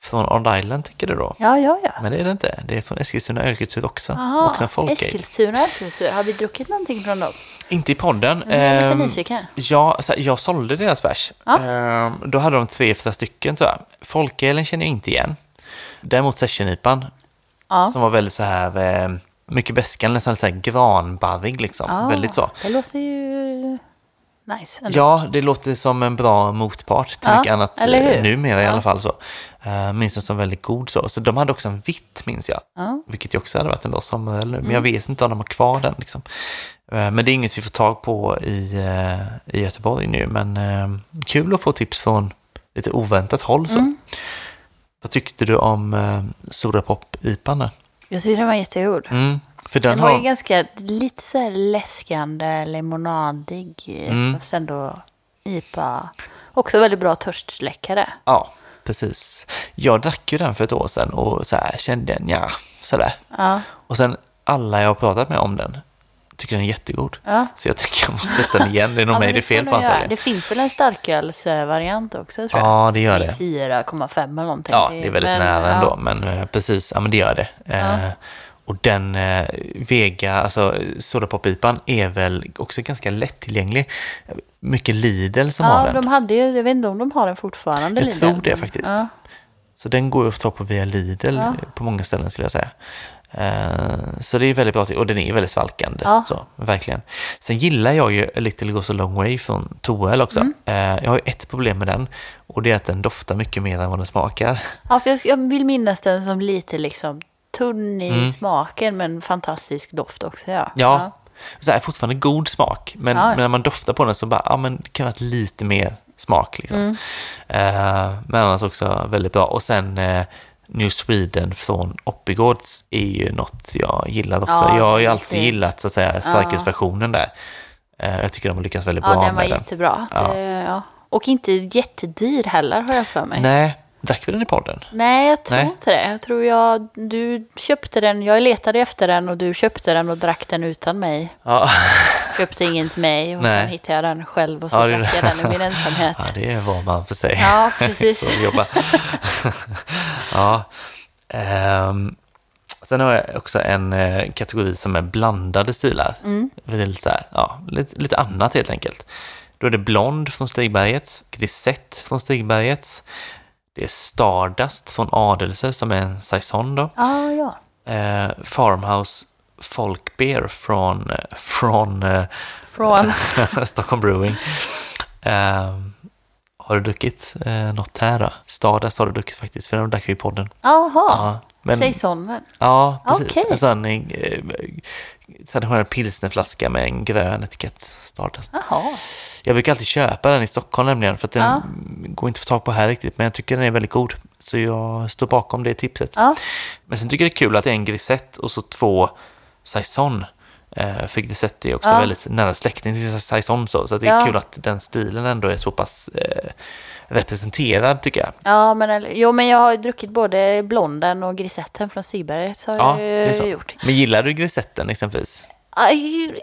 Speaker 1: från Odd Island, tänker du då?
Speaker 2: Ja, ja, ja.
Speaker 1: Men det är det inte. Det är från Eskilstuna Ölkultur också.
Speaker 2: Aha.
Speaker 1: Också en Folkale.
Speaker 2: Eskilstuna Ölkultur. Har vi druckit någonting från dem?
Speaker 1: Inte i podden.
Speaker 2: Jag är lite
Speaker 1: Ehm,
Speaker 2: nyfiken.
Speaker 1: Ja, så här, jag sålde deras bärs.
Speaker 2: Ja.
Speaker 1: Ehm, då hade de tre, fyra stycken tror jag. Folkölen känner jag inte igen. Däremot sessionipan,
Speaker 2: Ja.
Speaker 1: som var väldigt så här, eh, mycket bäskare, nästan så här granbarrig liksom.
Speaker 2: Ja,
Speaker 1: Väldigt så.
Speaker 2: Det låter ju nice. ändå.
Speaker 1: Ja, det låter som en bra motpart till
Speaker 2: Ja,
Speaker 1: mycket annat eh, numera i
Speaker 2: Ja.
Speaker 1: alla fall. så. Uh, minns den som väldigt god så. Så de hade också en vitt, minns jag.
Speaker 2: Ja.
Speaker 1: Vilket ju också hade varit en bra sommaröl nu. Men
Speaker 2: Mm.
Speaker 1: jag vet inte om de har kvar den. Liksom. Eh, Men det är inget vi får tag på i, eh, i Göteborg nu. Men eh, kul att få tips från lite oväntat håll. Så.
Speaker 2: Mm.
Speaker 1: Vad tyckte du om eh, Sodapop-IPan?
Speaker 2: Jag tycker den var jättegod.
Speaker 1: Mm. För den,
Speaker 2: Den var
Speaker 1: har...
Speaker 2: ju ganska lite så här läskande, lemonadig.
Speaker 1: Mm.
Speaker 2: Fast ändå IPA. Också väldigt bra törstsläckare.
Speaker 1: Ja, precis. Jag drack ju den för ett år sedan och så här, kände den, ja, sådär.
Speaker 2: Ja,
Speaker 1: Och sen alla jag har pratat med om den tycker den är jättegod.
Speaker 2: ja.
Speaker 1: Så jag tänker jag måste testa den igen. Det är nog
Speaker 2: ja
Speaker 1: mig det är fel på antagligen.
Speaker 2: Det finns väl en starkölsvariant också tror jag.
Speaker 1: Ja, det gör det.
Speaker 2: är 4,5 eller någonting.
Speaker 1: Ja, det är väldigt
Speaker 2: Men,
Speaker 1: nära
Speaker 2: ja.
Speaker 1: ändå, men eh, precis, ja men det gör det. Eh, och den eh, Vega, alltså Sodapop-IPan är väl också ganska lättillgänglig. Mycket Lidl som har
Speaker 2: Ja,
Speaker 1: den.
Speaker 2: de hade ju, jag vet inte om de har den fortfarande.
Speaker 1: Jag
Speaker 2: Lidl.
Speaker 1: tror det faktiskt.
Speaker 2: Ja.
Speaker 1: Så den går ju att tag på via Lidl
Speaker 2: Ja.
Speaker 1: på många ställen skulle jag säga. Eh, Så det är väldigt bra och den är väldigt svalkande.
Speaker 2: Ja.
Speaker 1: Så, verkligen. Sen gillar jag ju A Little Goes a Long Way från Toel också.
Speaker 2: Mm.
Speaker 1: Eh, Jag har ju ett problem med den och det är att den doftar mycket mer än vad den smakar.
Speaker 2: Ja, för jag, vill minnas den som lite liksom tunn i
Speaker 1: Mm.
Speaker 2: smaken men fantastisk doft också. Ja.
Speaker 1: Ja. Så här, fortfarande god smak, men,
Speaker 2: Ja.
Speaker 1: men när man doftar på den så bara, ja men det kan vara lite mer smak liksom.
Speaker 2: Mm.
Speaker 1: Eh, men annars också väldigt bra. Och sen New Sweden från Oppigårds är ju något jag gillar också.
Speaker 2: Ja,
Speaker 1: jag har ju
Speaker 2: den
Speaker 1: alltid gillat så att säga starkölsversionen där. Eh, jag tycker de har lyckats väldigt
Speaker 2: Ja,
Speaker 1: bra
Speaker 2: den var
Speaker 1: med den.
Speaker 2: jättebra.
Speaker 1: Ja.
Speaker 2: Ja. Och inte jättedyr heller har jag för mig.
Speaker 1: Nej, drack vi den i podden?
Speaker 2: Nej, jag tror
Speaker 1: Nej.
Speaker 2: inte det. Jag tror jag, du köpte den, jag letade efter den och du köpte den och drack den utan mig.
Speaker 1: Ja,
Speaker 2: Köpte ingen till mig och
Speaker 1: Nej.
Speaker 2: sen hittade jag den själv och så
Speaker 1: Ja,
Speaker 2: drack jag den i min ensamhet.
Speaker 1: ja det är var man för sig.
Speaker 2: Ja, precis.
Speaker 1: så vi jobbar. Ja. Ehm, sen har jag också en eh, kategori som är blandade stilar.
Speaker 2: Mm.
Speaker 1: Lite, här, ja, lite, lite annat helt enkelt. Då är det Blond från Stigbergets, Grisett från Stigbergets. Det är Stardust från Adelse som är en saison då.
Speaker 2: Ja, ja.
Speaker 1: Eh, Farmhouse Folk Beer från, eh, från eh,
Speaker 2: Från...
Speaker 1: Stockholm Brewing. Eh, har du druckit eh, något här då? Stardust har du druckit faktiskt, för den drack vi i podden.
Speaker 2: Jaha,
Speaker 1: Ja, men, ja precis.
Speaker 2: Okej.
Speaker 1: En sån eh, traditionell pilsnerflaska med en grön etikett, Stardust.
Speaker 2: Jaha.
Speaker 1: Jag brukar alltid köpa den i Stockholm nämligen, för att den
Speaker 2: Ja.
Speaker 1: går inte att få tag på här riktigt, men jag tycker den är väldigt god. Så jag står bakom det tipset.
Speaker 2: Ja.
Speaker 1: Men sen tycker jag det är kul att det är en grisett och så två saison. Eh, för grisett är också
Speaker 2: Ja.
Speaker 1: väldigt nära släkting till saison så, så det är
Speaker 2: Ja.
Speaker 1: kul att den stilen ändå är så pass eh, representerad tycker jag.
Speaker 2: Ja, men, jo, men jag har ju druckit både blonden och grisetten från Stigberget. Så
Speaker 1: Ja,
Speaker 2: jag
Speaker 1: så.
Speaker 2: gjort.
Speaker 1: Men gillar du grisetten exempelvis?
Speaker 2: Aj,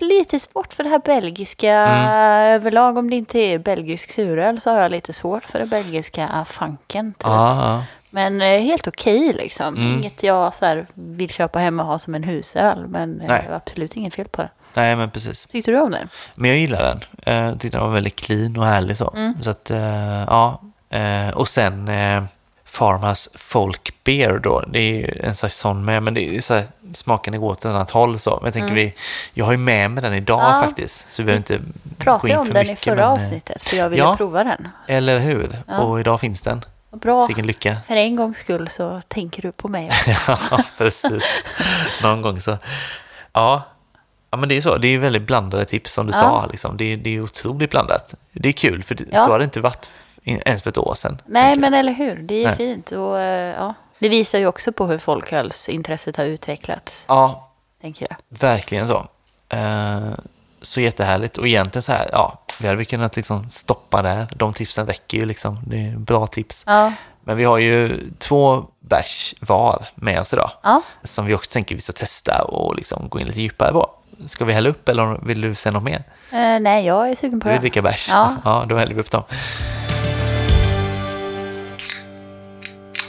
Speaker 2: Lite svårt för det här belgiska
Speaker 1: Mm.
Speaker 2: överlag. Om det inte är belgisk suröl så har jag lite svårt för det belgiska funken. Typ.
Speaker 1: Ja.
Speaker 2: Men eh, helt okej liksom.
Speaker 1: Mm.
Speaker 2: Inget jag så här, vill köpa hem och ha som en husöl. Men eh,
Speaker 1: Nej.
Speaker 2: det var absolut inget fel på det.
Speaker 1: nej men precis.
Speaker 2: Tyckte du om den?
Speaker 1: Men jag gillar den. Eh, Jag tyckte den var väldigt clean och härlig så.
Speaker 2: Mm.
Speaker 1: Så att, ja. Och sen Farmhouse Folk Beer då. Det är ju en saison med, men det är så här, smaken går åt ett annat håll så. Men jag tänker vi, jag har ju med mig den idag
Speaker 2: Mm. Ja.
Speaker 1: faktiskt. Så vi behöver inte gå
Speaker 2: Pratade
Speaker 1: in
Speaker 2: jag om
Speaker 1: för
Speaker 2: den i
Speaker 1: mycket,
Speaker 2: förra
Speaker 1: men,
Speaker 2: avsnittet för jag ville
Speaker 1: ja.
Speaker 2: prova den.
Speaker 1: Eller hur?
Speaker 2: Ja.
Speaker 1: Och idag finns den.
Speaker 2: Bra.
Speaker 1: Vilken lycka.
Speaker 2: För en gångs skull så tänker du på mig.
Speaker 1: ja, precis. Någon gång så. Ja. ja, men det är så. Det är väldigt blandade tips som du
Speaker 2: Ja.
Speaker 1: sa. Liksom. Det, är, det är otroligt blandat. Det är kul, för det,
Speaker 2: Ja.
Speaker 1: så har det inte varit ens för ett år sedan.
Speaker 2: Nej,
Speaker 1: tänker jag.
Speaker 2: men eller hur. Det är
Speaker 1: Nej.
Speaker 2: fint. Och, eh, ja. Det visar ju också på hur folkölsintresset har utvecklats,
Speaker 1: Ja,
Speaker 2: tänker jag.
Speaker 1: verkligen så. Eh, så jättehärligt. Och egentligen så här, ja, vi hade väl kunnat liksom stoppa där. De tipsen räcker ju liksom. Det är bra tips.
Speaker 2: Ja,
Speaker 1: Men vi har ju två bärs var med oss idag.
Speaker 2: ja.
Speaker 1: Som vi också tänker vi ska testa och liksom gå in lite djupare på. Ska vi hälla upp eller vill du säga något mer?
Speaker 2: Eh, nej, jag är sugen på
Speaker 1: Du vill
Speaker 2: det.
Speaker 1: dricka bärs?
Speaker 2: Ja.
Speaker 1: ja, då häller vi upp dem.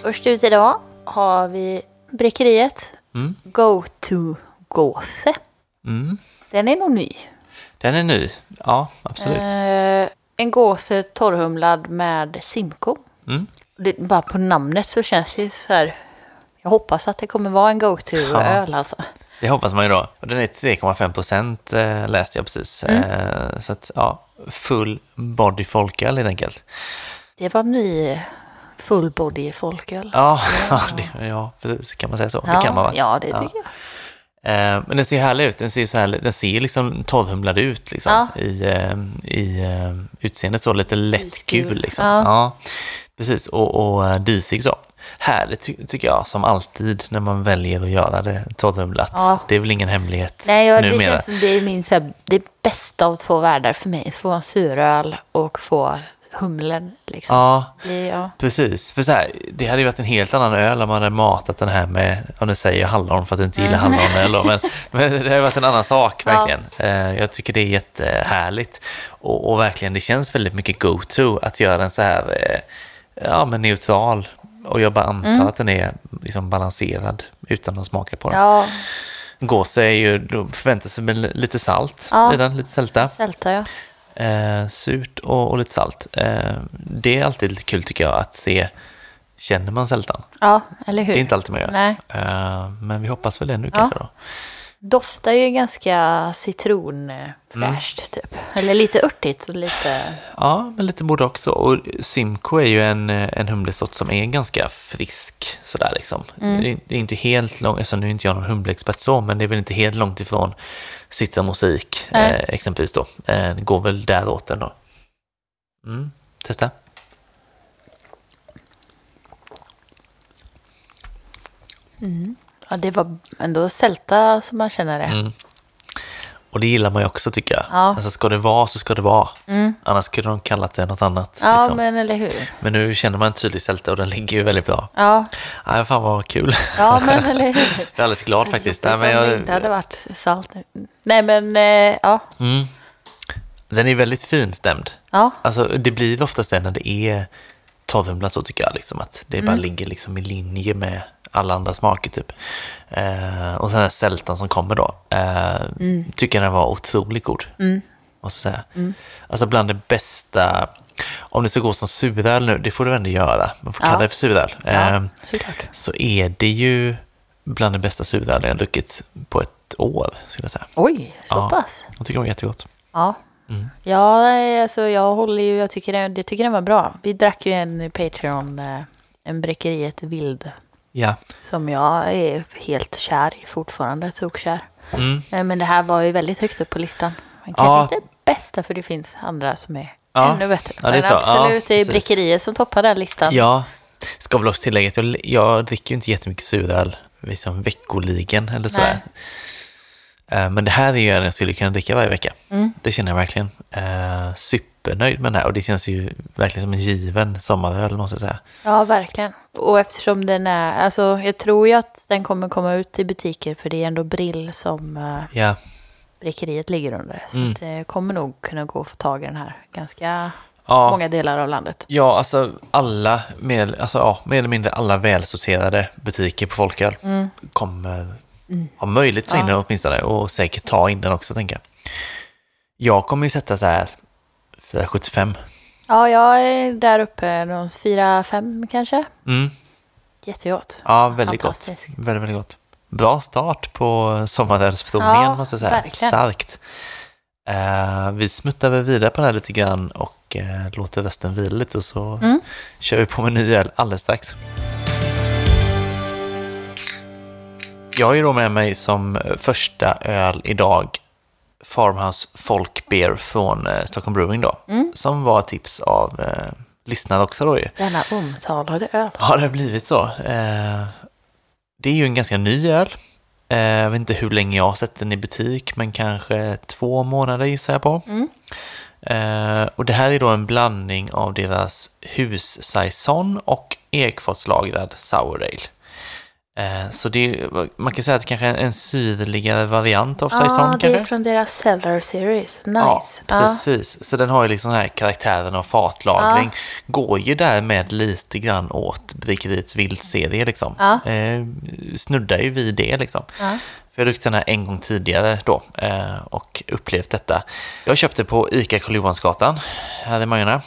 Speaker 2: Först ut idag har vi Bryggeriet
Speaker 1: Mm.
Speaker 2: Go to Gåse.
Speaker 1: Mm.
Speaker 2: Den är nog ny.
Speaker 1: Den är ny. Ja, absolut.
Speaker 2: Eh, en gåse torrhumlad med Simco.
Speaker 1: Mm.
Speaker 2: Det, bara på namnet så känns det så här. Jag hoppas att det kommer vara en go-to-öl alltså.
Speaker 1: Det hoppas man ju då. Och den är 3,5 procent eh, läste jag precis.
Speaker 2: Mm.
Speaker 1: Eh, så att, ja, full body folköl helt enkelt.
Speaker 2: Det var ny full body folköl.
Speaker 1: Ja, ja. det, ja precis. Kan man säga så? det kan man va?
Speaker 2: Ja, det
Speaker 1: Ja.
Speaker 2: tycker jag.
Speaker 1: Eh, men den ser härlig ut. Den ser så här, den ser liksom torrhumlad ut liksom.
Speaker 2: Ja.
Speaker 1: I, eh, i eh, utseendet så, lite lätt gul liksom.
Speaker 2: Ja.
Speaker 1: Ja. precis. Och, och disig så. Härligt ty- tycker jag, som alltid när man väljer att göra det torrhumlat.
Speaker 2: Ja.
Speaker 1: Det är väl ingen hemlighet
Speaker 2: Nej, jag, det
Speaker 1: numera.
Speaker 2: känns som det är min så här, det bästa av två världar för mig. Få en suröl och få humlen liksom.
Speaker 1: Ja,
Speaker 2: Det, ja.
Speaker 1: precis. För så här, det hade ju varit en helt annan öl om man hade matat den här med, om nu säger jag hallon för att du inte gillar hallonöl då, men, men det hade varit en annan sak
Speaker 2: Mm. Ja.
Speaker 1: verkligen. Eh, Jag tycker det är jättehärligt och, och verkligen det känns väldigt mycket go-to att göra den så här eh, ja, men neutral och jag bara antar att den är liksom balanserad utan att smaka på den.
Speaker 2: Mm. ja,
Speaker 1: Gåse är ju, då förväntar sig väl lite salt
Speaker 2: Ja.
Speaker 1: i den, lite sälta.
Speaker 2: sälta ja.
Speaker 1: Eh, surt och, och lite salt. Eh, det är alltid lite kul tycker jag att se, känner man sältan?
Speaker 2: Ja, eller hur?
Speaker 1: Det är inte alltid man gör.
Speaker 2: Nej.
Speaker 1: Eh, men vi hoppas väl det nu
Speaker 2: Ja.
Speaker 1: kanske då.
Speaker 2: Doftar ju ganska citronfräscht typ. Eller lite örtigt och lite...
Speaker 1: Ja, men lite både också. Och Simco är ju en, en humlesort som är ganska frisk sådär liksom.
Speaker 2: Mm.
Speaker 1: Det, är, det är inte helt långt, alltså nu är inte jag någon humleexpert så, men det är väl inte helt långt ifrån Citra Musik eh, exempelvis då. Eh, det går väl däråt ändå. Mm. Testa.
Speaker 2: Ja, det var ändå sälta som man känner det.
Speaker 1: Mm. Och det gillar man ju också tycker jag.
Speaker 2: Ja.
Speaker 1: Alltså ska det vara så ska det vara. Annars kunde de kallat det något annat.
Speaker 2: Ja,
Speaker 1: liksom.
Speaker 2: men eller hur?
Speaker 1: Men nu känner man en tydlig sälta och den ligger ju väldigt bra.
Speaker 2: Ja,
Speaker 1: Ja, fan vad kul.
Speaker 2: ja men eller hur?
Speaker 1: Jag är alldeles glad faktiskt. Nej,
Speaker 2: Om
Speaker 1: men jag,
Speaker 2: inte hade varit salt. Nej, men eh, ja.
Speaker 1: mm. Den är väldigt finstämd.
Speaker 2: Ja,
Speaker 1: Alltså, det blir oftast det när det är torrhumlat så tycker jag. Liksom, att det bara ligger liksom i linje med alla andra smaker typ. Eh, och sen den här sältan som kommer då. Eh, Tycker den var otroligt god. Måste jag säga. Alltså bland det bästa om det ska gå som suröl nu, det får du ändå göra. Man får
Speaker 2: Ja.
Speaker 1: kalla det för suröl.
Speaker 2: Ja,
Speaker 1: Ehm,
Speaker 2: såklart.
Speaker 1: så är det ju bland det bästa suröl jag druckit på ett år, skulle jag säga.
Speaker 2: Oj, så
Speaker 1: Ja.
Speaker 2: pass.
Speaker 1: Jag tycker det var jättegott.
Speaker 2: Ja.
Speaker 1: Mm.
Speaker 2: Ja, eh, alltså jag håller ju, jag tycker, den- jag tycker den var bra. Vi drack ju en Patreon, eh, en Bräckeriet Vild,
Speaker 1: Ja.
Speaker 2: som jag är helt kär i fortfarande, tokkär.
Speaker 1: Mm.
Speaker 2: Eh, Men det här var ju väldigt högt upp på listan. Men
Speaker 1: Ja.
Speaker 2: kanske inte bästa, för det finns andra som är
Speaker 1: Ja.
Speaker 2: ännu bättre.
Speaker 1: Ja,
Speaker 2: Men
Speaker 1: så. Ja,
Speaker 2: absolut, det är
Speaker 1: precis.
Speaker 2: Bräckeriet som toppar den listan.
Speaker 1: Ja, ska väl också tillägga att jag, jag dricker ju inte jättemycket suröl liksom veckoligen eller sådär. Eh, Men det här är ju en jag skulle kunna dricka varje vecka.
Speaker 2: Mm.
Speaker 1: Det känner jag verkligen. Eh, supernöjd med den här och det känns ju verkligen som en given sommaröl måste jag säga.
Speaker 2: Ja, verkligen. Och eftersom den är, alltså jag tror ju att den kommer komma ut i butiker, för det är ändå Brill som uh,
Speaker 1: Ja,
Speaker 2: Bräckeriet ligger under. Så
Speaker 1: Mm.
Speaker 2: det kommer nog kunna gå att få tag i den här ganska
Speaker 1: ja.
Speaker 2: många delar av landet.
Speaker 1: Ja, alltså alla, mer, alltså, ja, mer eller mindre alla välsorterade butiker på folköl kommer ha möjlighet att ta in
Speaker 2: Mm. Ja.
Speaker 1: den åtminstone och säkert ta in den också tänker jag. Jag kommer ju sätta så här 475.
Speaker 2: Ja, jag är där uppe, någon fyra, fem kanske.
Speaker 1: Mm.
Speaker 2: Jättegott.
Speaker 1: Ja, väldigt gott. Väldigt, väldigt gott. Bra start på sommarölsprovningen
Speaker 2: Ja,
Speaker 1: måste jag säga.
Speaker 2: verkligen.
Speaker 1: Starkt. Eh, vi smuttar väl vidare på den här lite grann och eh, låter resten vila lite och så
Speaker 2: Mm.
Speaker 1: kör vi på med ny öl alldeles strax. Jag har ju då med mig som första öl idag Farmhouse Folk Beer från eh, Stockholm Brewing då.
Speaker 2: Mm.
Speaker 1: Som var tips av eh, lyssnare också då ju.
Speaker 2: Denna omtalade öl.
Speaker 1: Ja, det har blivit så. Eh, det är ju en ganska ny öl. Eh, jag vet inte hur länge jag har sett den i butik, men kanske två månader gissar jag på.
Speaker 2: Mm.
Speaker 1: Eh, och det här är då en blandning av deras hussaison och ekfatslagrad sour ale. Eh, så det är, man kan säga att det kanske är en syrligare variant av saison
Speaker 2: Ja, det
Speaker 1: kanske?
Speaker 2: är från deras Cellar Series. Nice.
Speaker 1: Ja, precis. Så den har ju liksom den här karaktären av fatlagring. Går ju därmed lite grann åt Bryggeriets vildserie liksom.
Speaker 2: Ja.
Speaker 1: Eh, snuddar ju vid det liksom.
Speaker 2: Ja.
Speaker 1: För jag druckit den här en gång tidigare då eh, och upplevt detta. Jag köpte på ICA Karl Johansgatan här i Majorna.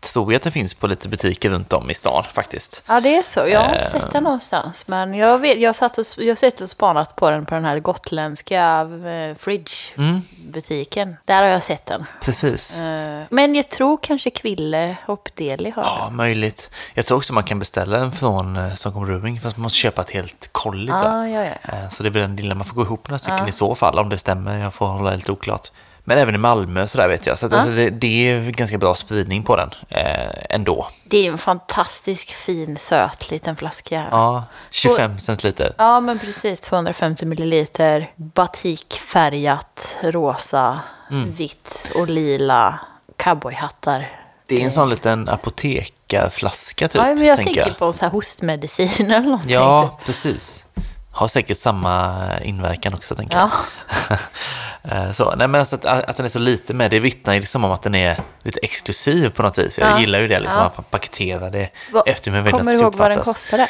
Speaker 1: Tror jag att det finns på lite butiker runt om i stan faktiskt.
Speaker 2: Ja, det är så. Jag har inte
Speaker 1: Eh.
Speaker 2: sett den någonstans. Men jag, vet, jag, satt och, jag har sett och spanat på den på den här gotländska eh, Fridge-butiken. Där har jag sett den.
Speaker 1: Precis.
Speaker 2: Eh, men jag tror kanske Kville och Deli har
Speaker 1: Ja,
Speaker 2: den.
Speaker 1: möjligt. Jag tror också man kan beställa den från eh, Stockholm Brewing, fast man måste köpa ett helt kolli. jag.
Speaker 2: Ja, ja.
Speaker 1: Eh, Så det blir den lilla, man får gå ihop några stycken
Speaker 2: Ja.
Speaker 1: i så fall, om det stämmer. Jag får hålla det lite oklart. Men även i Malmö så där vet jag. Så att,
Speaker 2: Ja.
Speaker 1: alltså, det, det är ganska bra spridning på den eh, ändå.
Speaker 2: Det är en fantastisk fin söt liten flaska. Ja,
Speaker 1: Ja, 25 centiliter.
Speaker 2: men precis. 250 milliliter. Batikfärgat, rosa,
Speaker 1: Mm.
Speaker 2: vitt och lila cowboyhattar.
Speaker 1: Det är en sån liten apotekarflaska typ.
Speaker 2: ja, men jag
Speaker 1: tänker
Speaker 2: tänker på så här hostmedicin eller någonting.
Speaker 1: Ja, precis. Har säkert samma inverkan också tänker jag.
Speaker 2: Ja.
Speaker 1: Eh, Så, nej, men alltså att, att den är så lite med, det vittnar ju liksom om att den är lite exklusiv på något vis. Jag
Speaker 2: Ja.
Speaker 1: gillar ju det, liksom,
Speaker 2: Ja.
Speaker 1: att man paketerar det
Speaker 2: Vad-
Speaker 1: efter hur man vill
Speaker 2: Kommer
Speaker 1: att
Speaker 2: du
Speaker 1: det
Speaker 2: ihåg vad den kostade?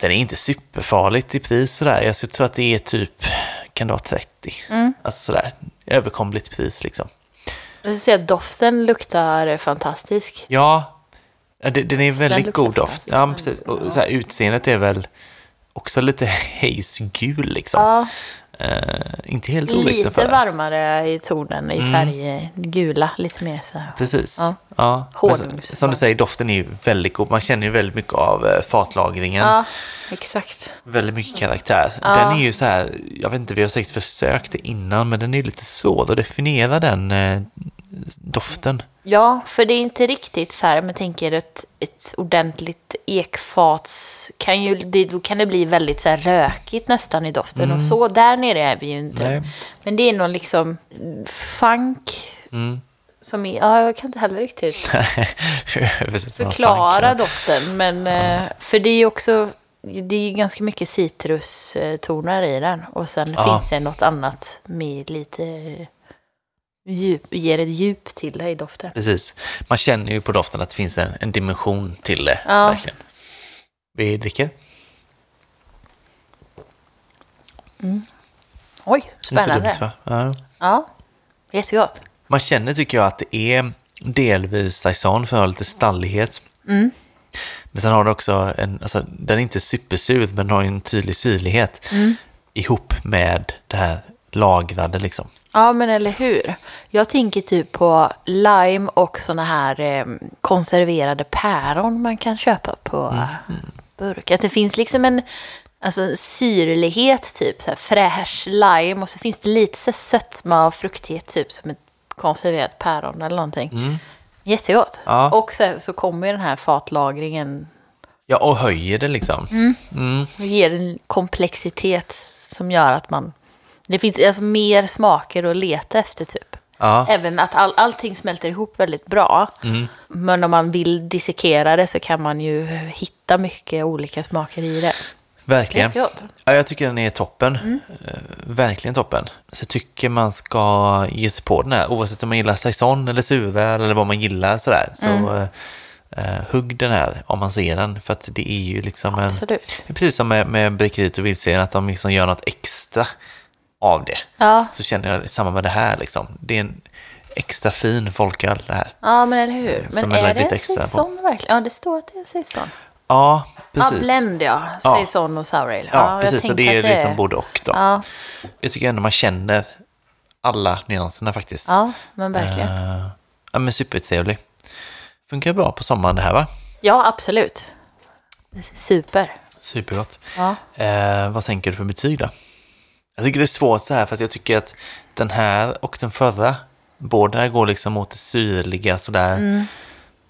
Speaker 1: Den är inte superfarligt i pris sådär. Jag skulle tro att det är typ, kan det vara 30?
Speaker 2: Mm.
Speaker 1: Alltså sådär, överkomligt pris liksom.
Speaker 2: Jag ska säga att doften luktar fantastisk.
Speaker 1: Ja, det, den är väldigt
Speaker 2: luktar
Speaker 1: god doft. Ja, precis. Och så här, utseendet är väl också lite haze-gul liksom.
Speaker 2: Ja,
Speaker 1: Eh, inte helt olikt
Speaker 2: lite varmare i tonen, i
Speaker 1: Mm.
Speaker 2: färg, gula, lite mer så här.
Speaker 1: Precis.
Speaker 2: Ja.
Speaker 1: Ja. Så- Som du säger, doften är ju väldigt god. Man känner ju väldigt mycket av eh, fatlagringen.
Speaker 2: Ja, exakt.
Speaker 1: Väldigt mycket karaktär.
Speaker 2: Ja.
Speaker 1: Den är ju så här, jag vet inte, vi har säkert försökt det innan, men den är lite svår att definiera den eh, doften.
Speaker 2: Ja, för det är inte riktigt så här, men tänker ett, ett ordentligt ekfats, kan ju, det, då kan det bli väldigt så här rökigt nästan i doften. Och så där nere är vi ju inte.
Speaker 1: Nej.
Speaker 2: Men det är någon liksom funk
Speaker 1: Mm.
Speaker 2: som är, ja, jag kan inte heller riktigt förklara doften. Men, eh, för det är ju också, det är ju ganska mycket citrustoner i den. Och sen
Speaker 1: Ja.
Speaker 2: finns det något annat med lite djup, ger ett djup till det i doften.
Speaker 1: Precis. Man känner ju på doften att det finns en, en dimension till det.
Speaker 2: Ja.
Speaker 1: Verkligen. Vi dricker.
Speaker 2: Oj,
Speaker 1: Inte så
Speaker 2: spännande.
Speaker 1: dumt, va? Ja.
Speaker 2: Ja, jättegott.
Speaker 1: Man känner, tycker jag, att det är delvis saison för lite stallighet.
Speaker 2: Mm.
Speaker 1: Men sen har du också en, alltså den är inte supersur men den har en tydlig syrlighet
Speaker 2: Mm.
Speaker 1: ihop med det här lagrade liksom.
Speaker 2: Ja, men eller hur? Jag tänker typ på lime och såna här eh, konserverade päron man kan köpa på eh, burk. Att det finns liksom en alltså, syrlighet, typ så här fräsch lime och så finns det lite så här sötma och fruktighet, typ som ett konserverat päron eller någonting. Jättegott.
Speaker 1: Ja.
Speaker 2: Och så, så kommer ju den här fatlagringen
Speaker 1: Ja, och höjer det liksom. Mm.
Speaker 2: och ger en komplexitet som gör att man... Det finns alltså mer smaker att leta efter typ.
Speaker 1: Ja,
Speaker 2: Även att all, allting smälter ihop väldigt bra.
Speaker 1: Mm.
Speaker 2: Men om man vill dissekera det så kan man ju hitta mycket olika smaker i det.
Speaker 1: verkligen. Ja, jag tycker den är toppen.
Speaker 2: Mm.
Speaker 1: Eh, verkligen toppen. Så jag tycker man ska ge sig på den här, oavsett om man gillar saison eller suröl eller vad man gillar sådär. Så
Speaker 2: Mm.
Speaker 1: eh, hugg den här om man ser den, för att det är ju liksom en...
Speaker 2: Absolut.
Speaker 1: Det är precis som med, med Bryggeriet och Vildsvin, att de liksom gör något extra av det.
Speaker 2: Ja.
Speaker 1: Så känner jag samma med det här liksom. Det är en extra fin folköl det här.
Speaker 2: ja, men eller hur. Men
Speaker 1: Som är
Speaker 2: det
Speaker 1: lite
Speaker 2: en saison verkligen? Ja, det står att det är en saison.
Speaker 1: Ja,
Speaker 2: Ja,
Speaker 1: precis.
Speaker 2: blend ja.
Speaker 1: Ja.
Speaker 2: Saison och sour ale.
Speaker 1: Ja,
Speaker 2: jag
Speaker 1: precis. Så det är
Speaker 2: att
Speaker 1: liksom både och då.
Speaker 2: Ja,
Speaker 1: Jag tycker ändå man känner alla nyanserna faktiskt.
Speaker 2: ja, men verkligen.
Speaker 1: Eh, ja, men supertrevlig. Funkar bra på sommaren det här va?
Speaker 2: Ja, absolut. Super.
Speaker 1: Supergott.
Speaker 2: Ja.
Speaker 1: Eh, vad tänker du för betyg då? Jag tycker det är svårt så här för att jag tycker att den här och den förra, båda går liksom mot det syrliga sådär.
Speaker 2: Mm.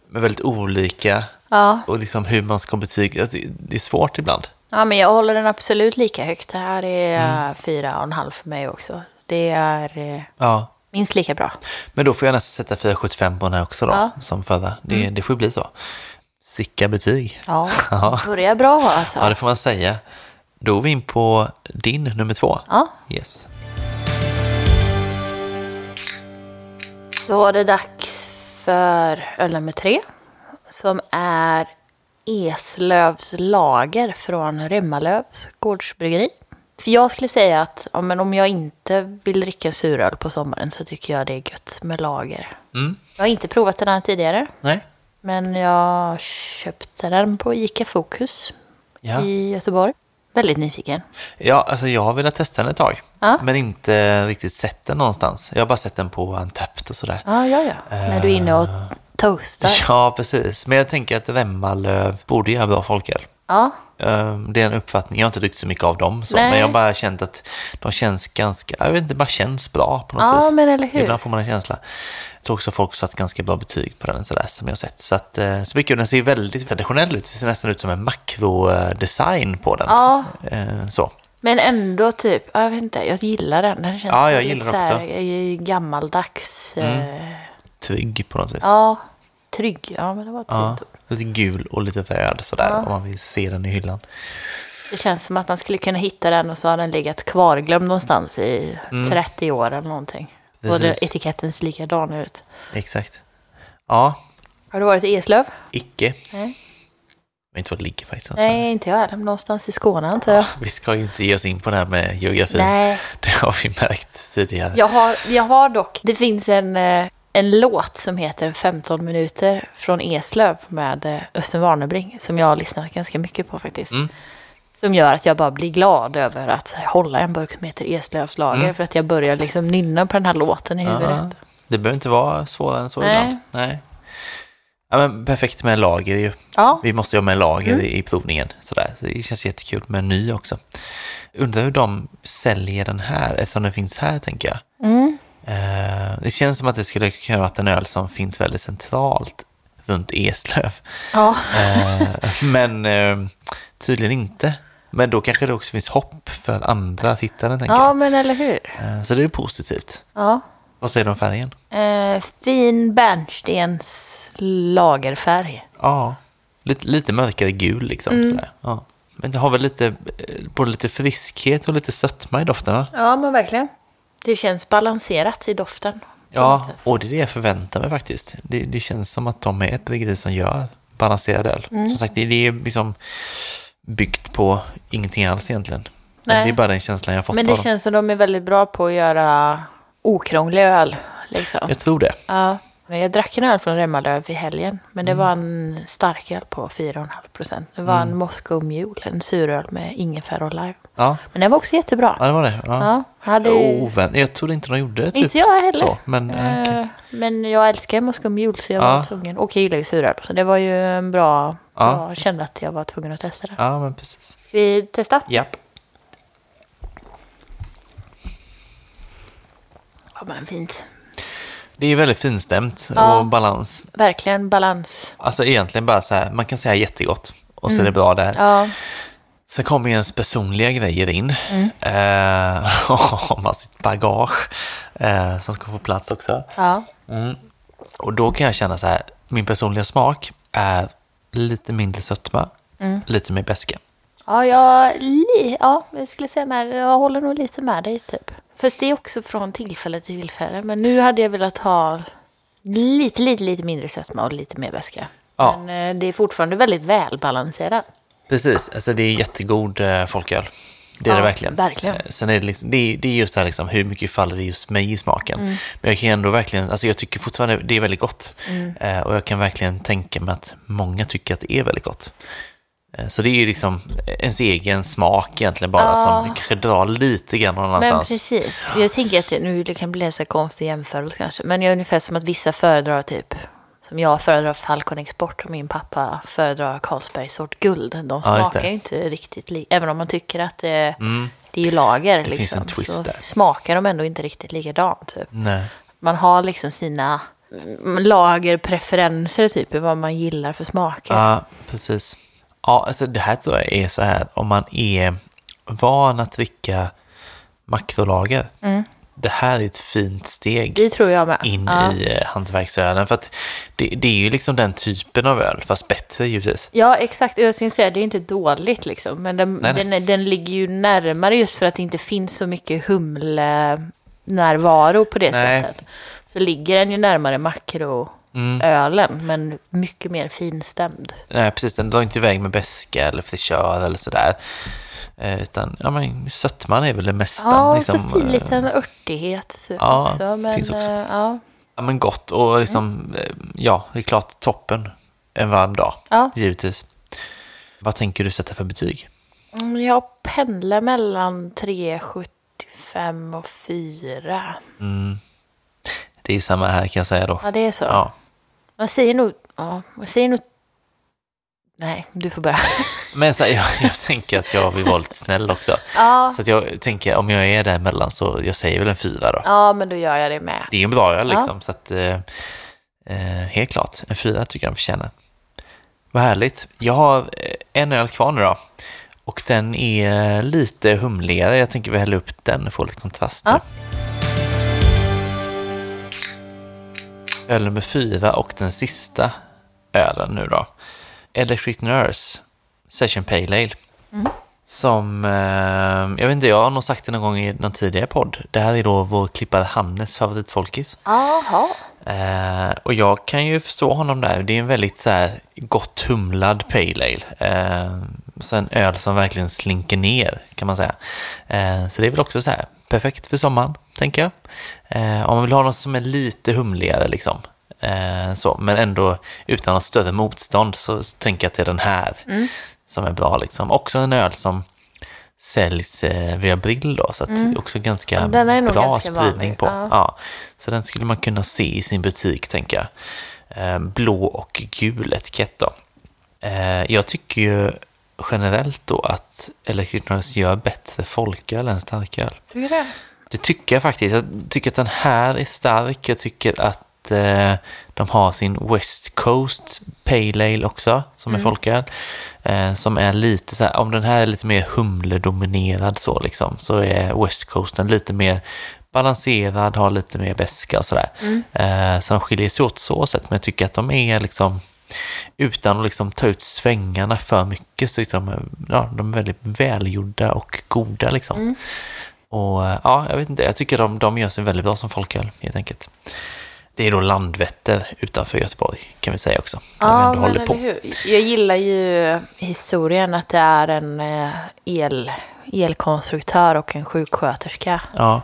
Speaker 1: Med väldigt olika.
Speaker 2: Ja.
Speaker 1: Och liksom hur man ska betyga. Det är svårt ibland.
Speaker 2: ja, men jag håller den absolut lika högt. Det här är
Speaker 1: Mm.
Speaker 2: fyra och en halv för mig också. Det är eh,
Speaker 1: Ja.
Speaker 2: minst lika bra.
Speaker 1: Men då får jag nästan sätta 4,75 på den här också då.
Speaker 2: Ja.
Speaker 1: Som förra. Det, det får bli så. Sicka betyg.
Speaker 2: Ja,
Speaker 1: Ja.
Speaker 2: börjar bra alltså.
Speaker 1: Ja, det får man säga. Då är vi in på din nummer två.
Speaker 2: Ja,
Speaker 1: Yes.
Speaker 2: då var det dags för öl nummer tre. Som är Eslövs lager från Remmalövs gårdsbryggeri. För jag skulle säga att ja, men om jag inte vill dricka suröl på sommaren så tycker jag det är gött med lager.
Speaker 1: Mm.
Speaker 2: Jag har inte provat den här tidigare.
Speaker 1: Nej.
Speaker 2: Men jag köpte den på Ica Fokus
Speaker 1: Ja.
Speaker 2: i Göteborg. Väldigt nyfiken.
Speaker 1: ja, alltså jag har velat testa den ett tag.
Speaker 2: Ja.
Speaker 1: Men inte riktigt sett den någonstans. Jag har bara sett den på Antapped och sådär.
Speaker 2: Ja, ja, ja. När du är inne och toastar.
Speaker 1: Ja, precis. Men jag tänker att Remmalöv borde göra bra folköl.
Speaker 2: Ja,
Speaker 1: Ehm, Det är en uppfattning. Jag har inte druckit så mycket av dem. Så, men jag har bara känt att de känns ganska, jag vet inte, bara känns bra på något
Speaker 2: Ja,
Speaker 1: vis.
Speaker 2: men eller hur?
Speaker 1: Ibland får man en känsla. Jag tror också folk satt ganska bra betyg på den sådär som jag har sett. Så att, eh, så mycket, den ser väldigt traditionell ut. Det ser nästan ut som en makrodesign på den.
Speaker 2: ja.
Speaker 1: Eh, Så.
Speaker 2: Men ändå typ, ja, jag vet inte, jag gillar den. Den känns
Speaker 1: Ja, jag
Speaker 2: lite
Speaker 1: gillar
Speaker 2: så
Speaker 1: den
Speaker 2: här,
Speaker 1: också. Mm.
Speaker 2: eh, gammaldags.
Speaker 1: Trygg på något vis.
Speaker 2: Ja, trygg. Ja, men det var ett
Speaker 1: Ja, lite gul och lite röd sådär
Speaker 2: Ja.
Speaker 1: om man vill se den i hyllan.
Speaker 2: Det känns som att man skulle kunna hitta den och så har den legat kvarglömd någonstans i 30 år eller någonting. Både.
Speaker 1: Precis.
Speaker 2: etiketten ser likadan ut.
Speaker 1: Exakt. Ja,
Speaker 2: Har du varit i Eslöv?
Speaker 1: icke.
Speaker 2: Nej.
Speaker 1: Jag vet inte var det ligger faktiskt. alltså.
Speaker 2: Nej, inte jag heller. Någonstans i Skåne antar jag.
Speaker 1: Vi ska ju inte ge oss in på det här med geografin.
Speaker 2: Nej,
Speaker 1: Det har vi märkt tidigare.
Speaker 2: jag har, jag har dock. Det finns en, eh, en låt som heter 15 minuter från Eslöv med eh, Östen Warnerbring som jag har lyssnat ganska mycket på faktiskt.
Speaker 1: Mm.
Speaker 2: Som gör att jag bara blir glad över att hålla en burk som heter Eslövs lager.
Speaker 1: Mm.
Speaker 2: För att jag börjar liksom nynna på den här låten i huvudet.
Speaker 1: Ja, det behöver inte vara svårare än så
Speaker 2: Nej.
Speaker 1: ibland. Nej. Ja, men perfekt med lager ju.
Speaker 2: Ja,
Speaker 1: Vi måste ju ha med lager
Speaker 2: Mm.
Speaker 1: i, provningen. Sådär. Så det känns jättekul med en ny också. Undrar hur de säljer den här, eftersom den finns här tänker jag.
Speaker 2: mm.
Speaker 1: Eh, det känns som att det skulle kunna vara en öl som finns väldigt centralt runt Eslöv.
Speaker 2: ja.
Speaker 1: Eh, men eh, tydligen inte. Men då kanske det också finns hopp för andra tittare, tänker
Speaker 2: ja
Speaker 1: jag.
Speaker 2: men eller hur.
Speaker 1: Eh, så det är positivt.
Speaker 2: Ja.
Speaker 1: Vad säger du om färgen?
Speaker 2: Eh, fin bärnstens lagerfärg.
Speaker 1: Ja, lite, lite mörkare gul liksom.
Speaker 2: Mm.
Speaker 1: Sådär. Ja. Men det har väl lite, eh, både lite friskhet och lite sötma i doften va?
Speaker 2: Ja, men verkligen. Det känns balanserat i doften.
Speaker 1: Ja, och det är det jag förväntar mig faktiskt. Det, det känns som att de är ett bryggeri som gör balanserad öl.
Speaker 2: Mm.
Speaker 1: Som sagt, det, det är liksom byggt på ingenting alls egentligen. Men
Speaker 2: Nej.
Speaker 1: det är bara den känslan jag fått
Speaker 2: Men
Speaker 1: av
Speaker 2: det
Speaker 1: dem.
Speaker 2: känns som de är väldigt bra på att göra okrånglig öl. Liksom.
Speaker 1: Jag tror det.
Speaker 2: Ja. Men Jag drack en öl från Remmalöv i helgen. Men det var en stark öl på 4,5 procent. Det var en Moscow Mule, en suröl med ingefära och lime.
Speaker 1: Ja,
Speaker 2: Men den var också jättebra.
Speaker 1: ja det var det. Ja.
Speaker 2: Ja, hade...
Speaker 1: Ovänt. Jag trodde inte de gjorde det. Typ.
Speaker 2: Inte jag heller.
Speaker 1: Så, men okej.
Speaker 2: Eh, Men jag älskar Moscow Mule så jag
Speaker 1: Ja.
Speaker 2: var tvungen. Och jag gillar ju suröl. Så det var ju en bra...
Speaker 1: Ja.
Speaker 2: Jag kände att jag var tvungen att testa det.
Speaker 1: Ja, men precis.
Speaker 2: Vi testar?
Speaker 1: Japp.
Speaker 2: Ja men fint.
Speaker 1: Det är väldigt finstämt
Speaker 2: Ja.
Speaker 1: och balans.
Speaker 2: Verkligen balans.
Speaker 1: Alltså egentligen bara så här, man kan säga jättegott och så är det bra där.
Speaker 2: Mm. Ja.
Speaker 1: Sen kommer ens personliga grejer in.
Speaker 2: Mm.
Speaker 1: Eh, man sitt bagage eh, som ska få plats också.
Speaker 2: Ja.
Speaker 1: Och då kan jag känna så här, min personliga smak är lite mindre sötma,
Speaker 2: Mm.
Speaker 1: lite mer beska.
Speaker 2: Ja, jag, ja, jag skulle säga med, jag håller nog lite med dig typ. Fast det är också från tillfälle till tillfälle. Men nu hade jag velat ha lite, lite, lite mindre sötma och lite mer väska.
Speaker 1: Ja.
Speaker 2: Men eh, det är fortfarande väldigt välbalanserat.
Speaker 1: Precis, alltså det är jättegod eh, folköl. Det är
Speaker 2: Ja,
Speaker 1: det verkligen.
Speaker 2: verkligen.
Speaker 1: Eh, Sen är det, liksom, det, är, det är just det här liksom, hur mycket faller det just mig i smaken.
Speaker 2: Mm.
Speaker 1: Men jag kan ändå verkligen, alltså jag tycker fortfarande det är väldigt gott.
Speaker 2: Mm.
Speaker 1: Eh, och jag kan verkligen tänka mig att många tycker att det är väldigt gott. Eh, så det är ju liksom ens egen smak egentligen bara
Speaker 2: Ja.
Speaker 1: som kanske drar lite grann någon
Speaker 2: Men
Speaker 1: annanstans.
Speaker 2: precis. Jag tänker att det, nu det kan bli en så konstig jämförelse kanske. Men jag är ungefär som att vissa föredrar typ som jag föredrar Falcon Export och min pappa föredrar Carlsberg sort guld. De
Speaker 1: Ja,
Speaker 2: smakar
Speaker 1: det.
Speaker 2: ju inte riktigt lika. Även om man tycker att det, det är ju lager.
Speaker 1: Mm. finns
Speaker 2: liksom,
Speaker 1: en twist
Speaker 2: så
Speaker 1: där.
Speaker 2: smakar de ändå inte riktigt likadant. Typ.
Speaker 1: Nej.
Speaker 2: Man har liksom sina mm, lagerpreferenser typ, vad man gillar för smaker.
Speaker 1: Ja, precis. Ja, alltså det här tror jag är så här, om man är van att dricka makrolager. Det här är ett fint steg
Speaker 2: Mm.
Speaker 1: In
Speaker 2: ja.
Speaker 1: i eh, hantverksölen. För att det, det är ju liksom den typen av öl, fast bättre givetvis.
Speaker 2: Ja, exakt. Och Jag skulle säga det är inte dåligt liksom. Men den,
Speaker 1: Nej, nej.
Speaker 2: Den, ligger ju närmare just för att det inte finns så mycket humlenärvaro på det
Speaker 1: Nej.
Speaker 2: sättet. Så ligger den ju närmare makroölen, men mycket mer finstämd.
Speaker 1: Nej, precis. Den drar inte iväg med beska eller frisör eller sådär. Eh, utan, ja men sötman är väl det mesta.
Speaker 2: Ja,
Speaker 1: liksom,
Speaker 2: så fin
Speaker 1: eh,
Speaker 2: liten örtighet
Speaker 1: ja,
Speaker 2: också. Men,
Speaker 1: finns också.
Speaker 2: eh, Ja.
Speaker 1: Ja, men gott och liksom, ja, det är klart toppen en varm dag.
Speaker 2: Ja.
Speaker 1: Givetvis. Vad tänker du sätta för betyg?
Speaker 2: Mm, Jag pendlar mellan 3,75 och 4.
Speaker 1: Det är ju samma här kan jag säga då.
Speaker 2: Ja, det är så.
Speaker 1: Ja.
Speaker 2: Man säger nog... Ja, man säger nog... Nej, du får börja.
Speaker 1: Men så, här, jag, jag tänker att jag vill vara lite snäll också.
Speaker 2: Ja,
Speaker 1: Så att jag tänker, om jag är däremellan så jag säger väl en fyra då.
Speaker 2: ja, men då gör jag det med.
Speaker 1: Det är en bra öl
Speaker 2: Ja.
Speaker 1: liksom, så att eh, eh, helt klart, en fyra tycker jag den förtjänar. Vad härligt. Jag har eh, en öl kvar nu då. Och den är lite humligare. Jag tänker vi häller upp den och får lite kontrast nu.
Speaker 2: Ja.
Speaker 1: Öl nummer fyra och den sista ölen nu då. Electric Nurse Session Pale Ale. Som, eh, jag vet inte, jag har nog sagt det någon gång i någon tidigare podd. Det här är då vår klippare Hannes favoritfolkis.
Speaker 2: Jaha.
Speaker 1: Eh, och jag kan ju förstå honom där. Det är en väldigt så här, gott humlad pale ale. Eh, så en öl som verkligen slinker ner kan man säga. Eh, så det är väl också så här perfekt för sommaren, tänker jag. Om man vill ha något som är lite humligare liksom. Eh, så, men ändå utan något större motstånd så, så tänker jag att det är den här som är bra. Liksom. Också en öl som säljs eh, via Brill då, så att det är också ganska bra
Speaker 2: ganska
Speaker 1: spridning
Speaker 2: vanlig,
Speaker 1: på.
Speaker 2: ja.
Speaker 1: Ja, så den skulle man kunna se i sin butik, tänker jag. Eh, blå och gul etikett då. Eh, jag tycker ju generellt då att Electric Nurse gör bättre folköl än starköl.
Speaker 2: Tycker du det?
Speaker 1: Det tycker jag faktiskt. Jag tycker att den här är stark. Jag tycker att eh, de har sin West Coast Pale Ale också, som är folköl. Eh, som är lite så här, om den här är lite mer humledominerad så liksom, så är West Coasten lite mer balanserad, har lite mer beska och sådär. Eh, så de skiljer sig åt så sätt, men jag tycker att de är liksom utan att liksom ta ut svängarna för mycket så liksom, ja, de är väldigt välgjorda och goda liksom. Och eh, ja, jag vet inte, jag tycker de, de gör sig väldigt bra som folköl helt enkelt. Det är då Landvetter utanför Göteborg kan vi säga också.
Speaker 2: Ja, men
Speaker 1: håller på.
Speaker 2: eller hur. Jag gillar ju historien att det är en eh, el, elkonstruktör och en sjuksköterska
Speaker 1: Ja,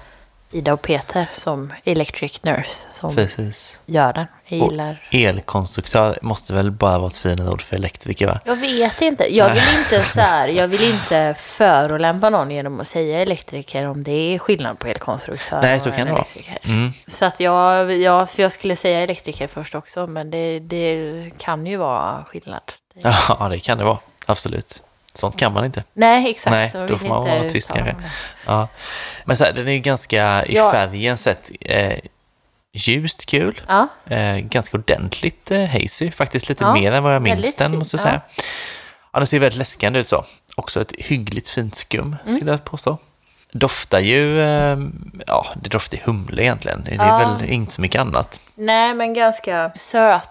Speaker 2: Ida och Peter som Electric Nurse som
Speaker 1: Precis.
Speaker 2: gör den. Jag
Speaker 1: Och-
Speaker 2: gillar...
Speaker 1: Elkonstruktör måste väl bara vara ett finare ord för elektriker va?
Speaker 2: Jag vet inte. Jag vill inte så här, jag vill inte förolämpa någon genom att säga elektriker om det är skillnad på elkonstruktör
Speaker 1: Nej,
Speaker 2: och
Speaker 1: så kan
Speaker 2: en
Speaker 1: det vara.
Speaker 2: elektriker.
Speaker 1: Mm.
Speaker 2: Så att jag, jag, för jag skulle säga elektriker först också, men det, det kan ju vara skillnad.
Speaker 1: Ja, det kan det vara. Absolut. Sånt kan man inte.
Speaker 2: Nej, exakt.
Speaker 1: Nej,
Speaker 2: så
Speaker 1: då får man vara tyst kanske. Ja. Men så här, den är ju ganska i
Speaker 2: Ja.
Speaker 1: färgen sett eh, ljust kul.
Speaker 2: Ja,
Speaker 1: Eh, ganska ordentligt eh, hazy, faktiskt lite
Speaker 2: Ja,
Speaker 1: mer än vad jag minns
Speaker 2: väldigt
Speaker 1: den
Speaker 2: fin,
Speaker 1: måste jag
Speaker 2: ja.
Speaker 1: säga. Ja, den ser väldigt läskande ut så. Också ett hyggligt fint skum
Speaker 2: Mm.
Speaker 1: skulle jag påstå. Doftar ju, eh, ja det doftar humle egentligen. Det är
Speaker 2: Ja.
Speaker 1: väl inte så mycket annat.
Speaker 2: nej men ganska söt.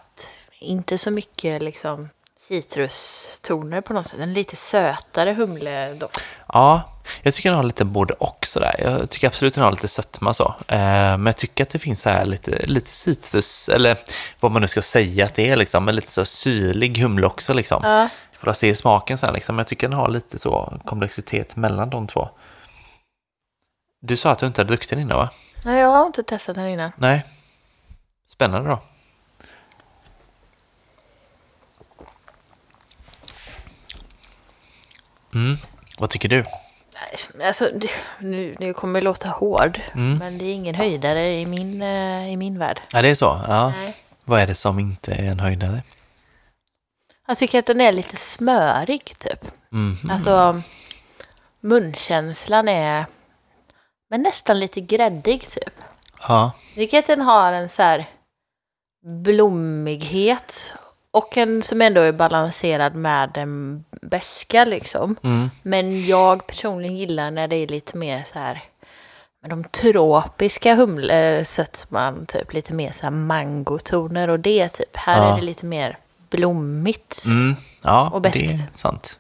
Speaker 2: Inte så mycket liksom citrustoner på något sätt. En lite sötare humledoft.
Speaker 1: Ja, jag tycker den har lite både och sådär. Jag tycker absolut den har lite sötma så. Eh, men jag tycker att det finns så här lite, lite citrus, eller vad man nu ska säga att det är liksom, men lite så syrlig humle också liksom.
Speaker 2: Ja.
Speaker 1: För att se smaken sen liksom. Jag tycker den har lite så komplexitet mellan de två. Du sa att du inte hade druckit den innan va?
Speaker 2: Nej, jag har inte testat den innan.
Speaker 1: Nej. Spännande då. Mm. Vad tycker du?
Speaker 2: Alltså, det, nu, nu kommer jag låta hård,
Speaker 1: Mm.
Speaker 2: men det är ingen höjdare i min, eh, i min värld.
Speaker 1: Ja, det är så? Ja.
Speaker 2: Nej.
Speaker 1: Vad är det som inte är en höjdare?
Speaker 2: Jag tycker att den är lite smörig, typ.
Speaker 1: Mhm.
Speaker 2: Alltså, munkänslan är men nästan lite gräddig, typ.
Speaker 1: Ja.
Speaker 2: Jag tycker att den har en så här blommighet och en som ändå är balanserad med en beska, liksom.
Speaker 1: Mm.
Speaker 2: Men jag personligen gillar när det är lite mer så här med de tropiska humlesötman, typ lite mer så här mangotoner och det typ. Här
Speaker 1: Ja.
Speaker 2: är det lite mer blommigt.
Speaker 1: Mm. Ja,
Speaker 2: Och
Speaker 1: det
Speaker 2: beskt.
Speaker 1: är sant.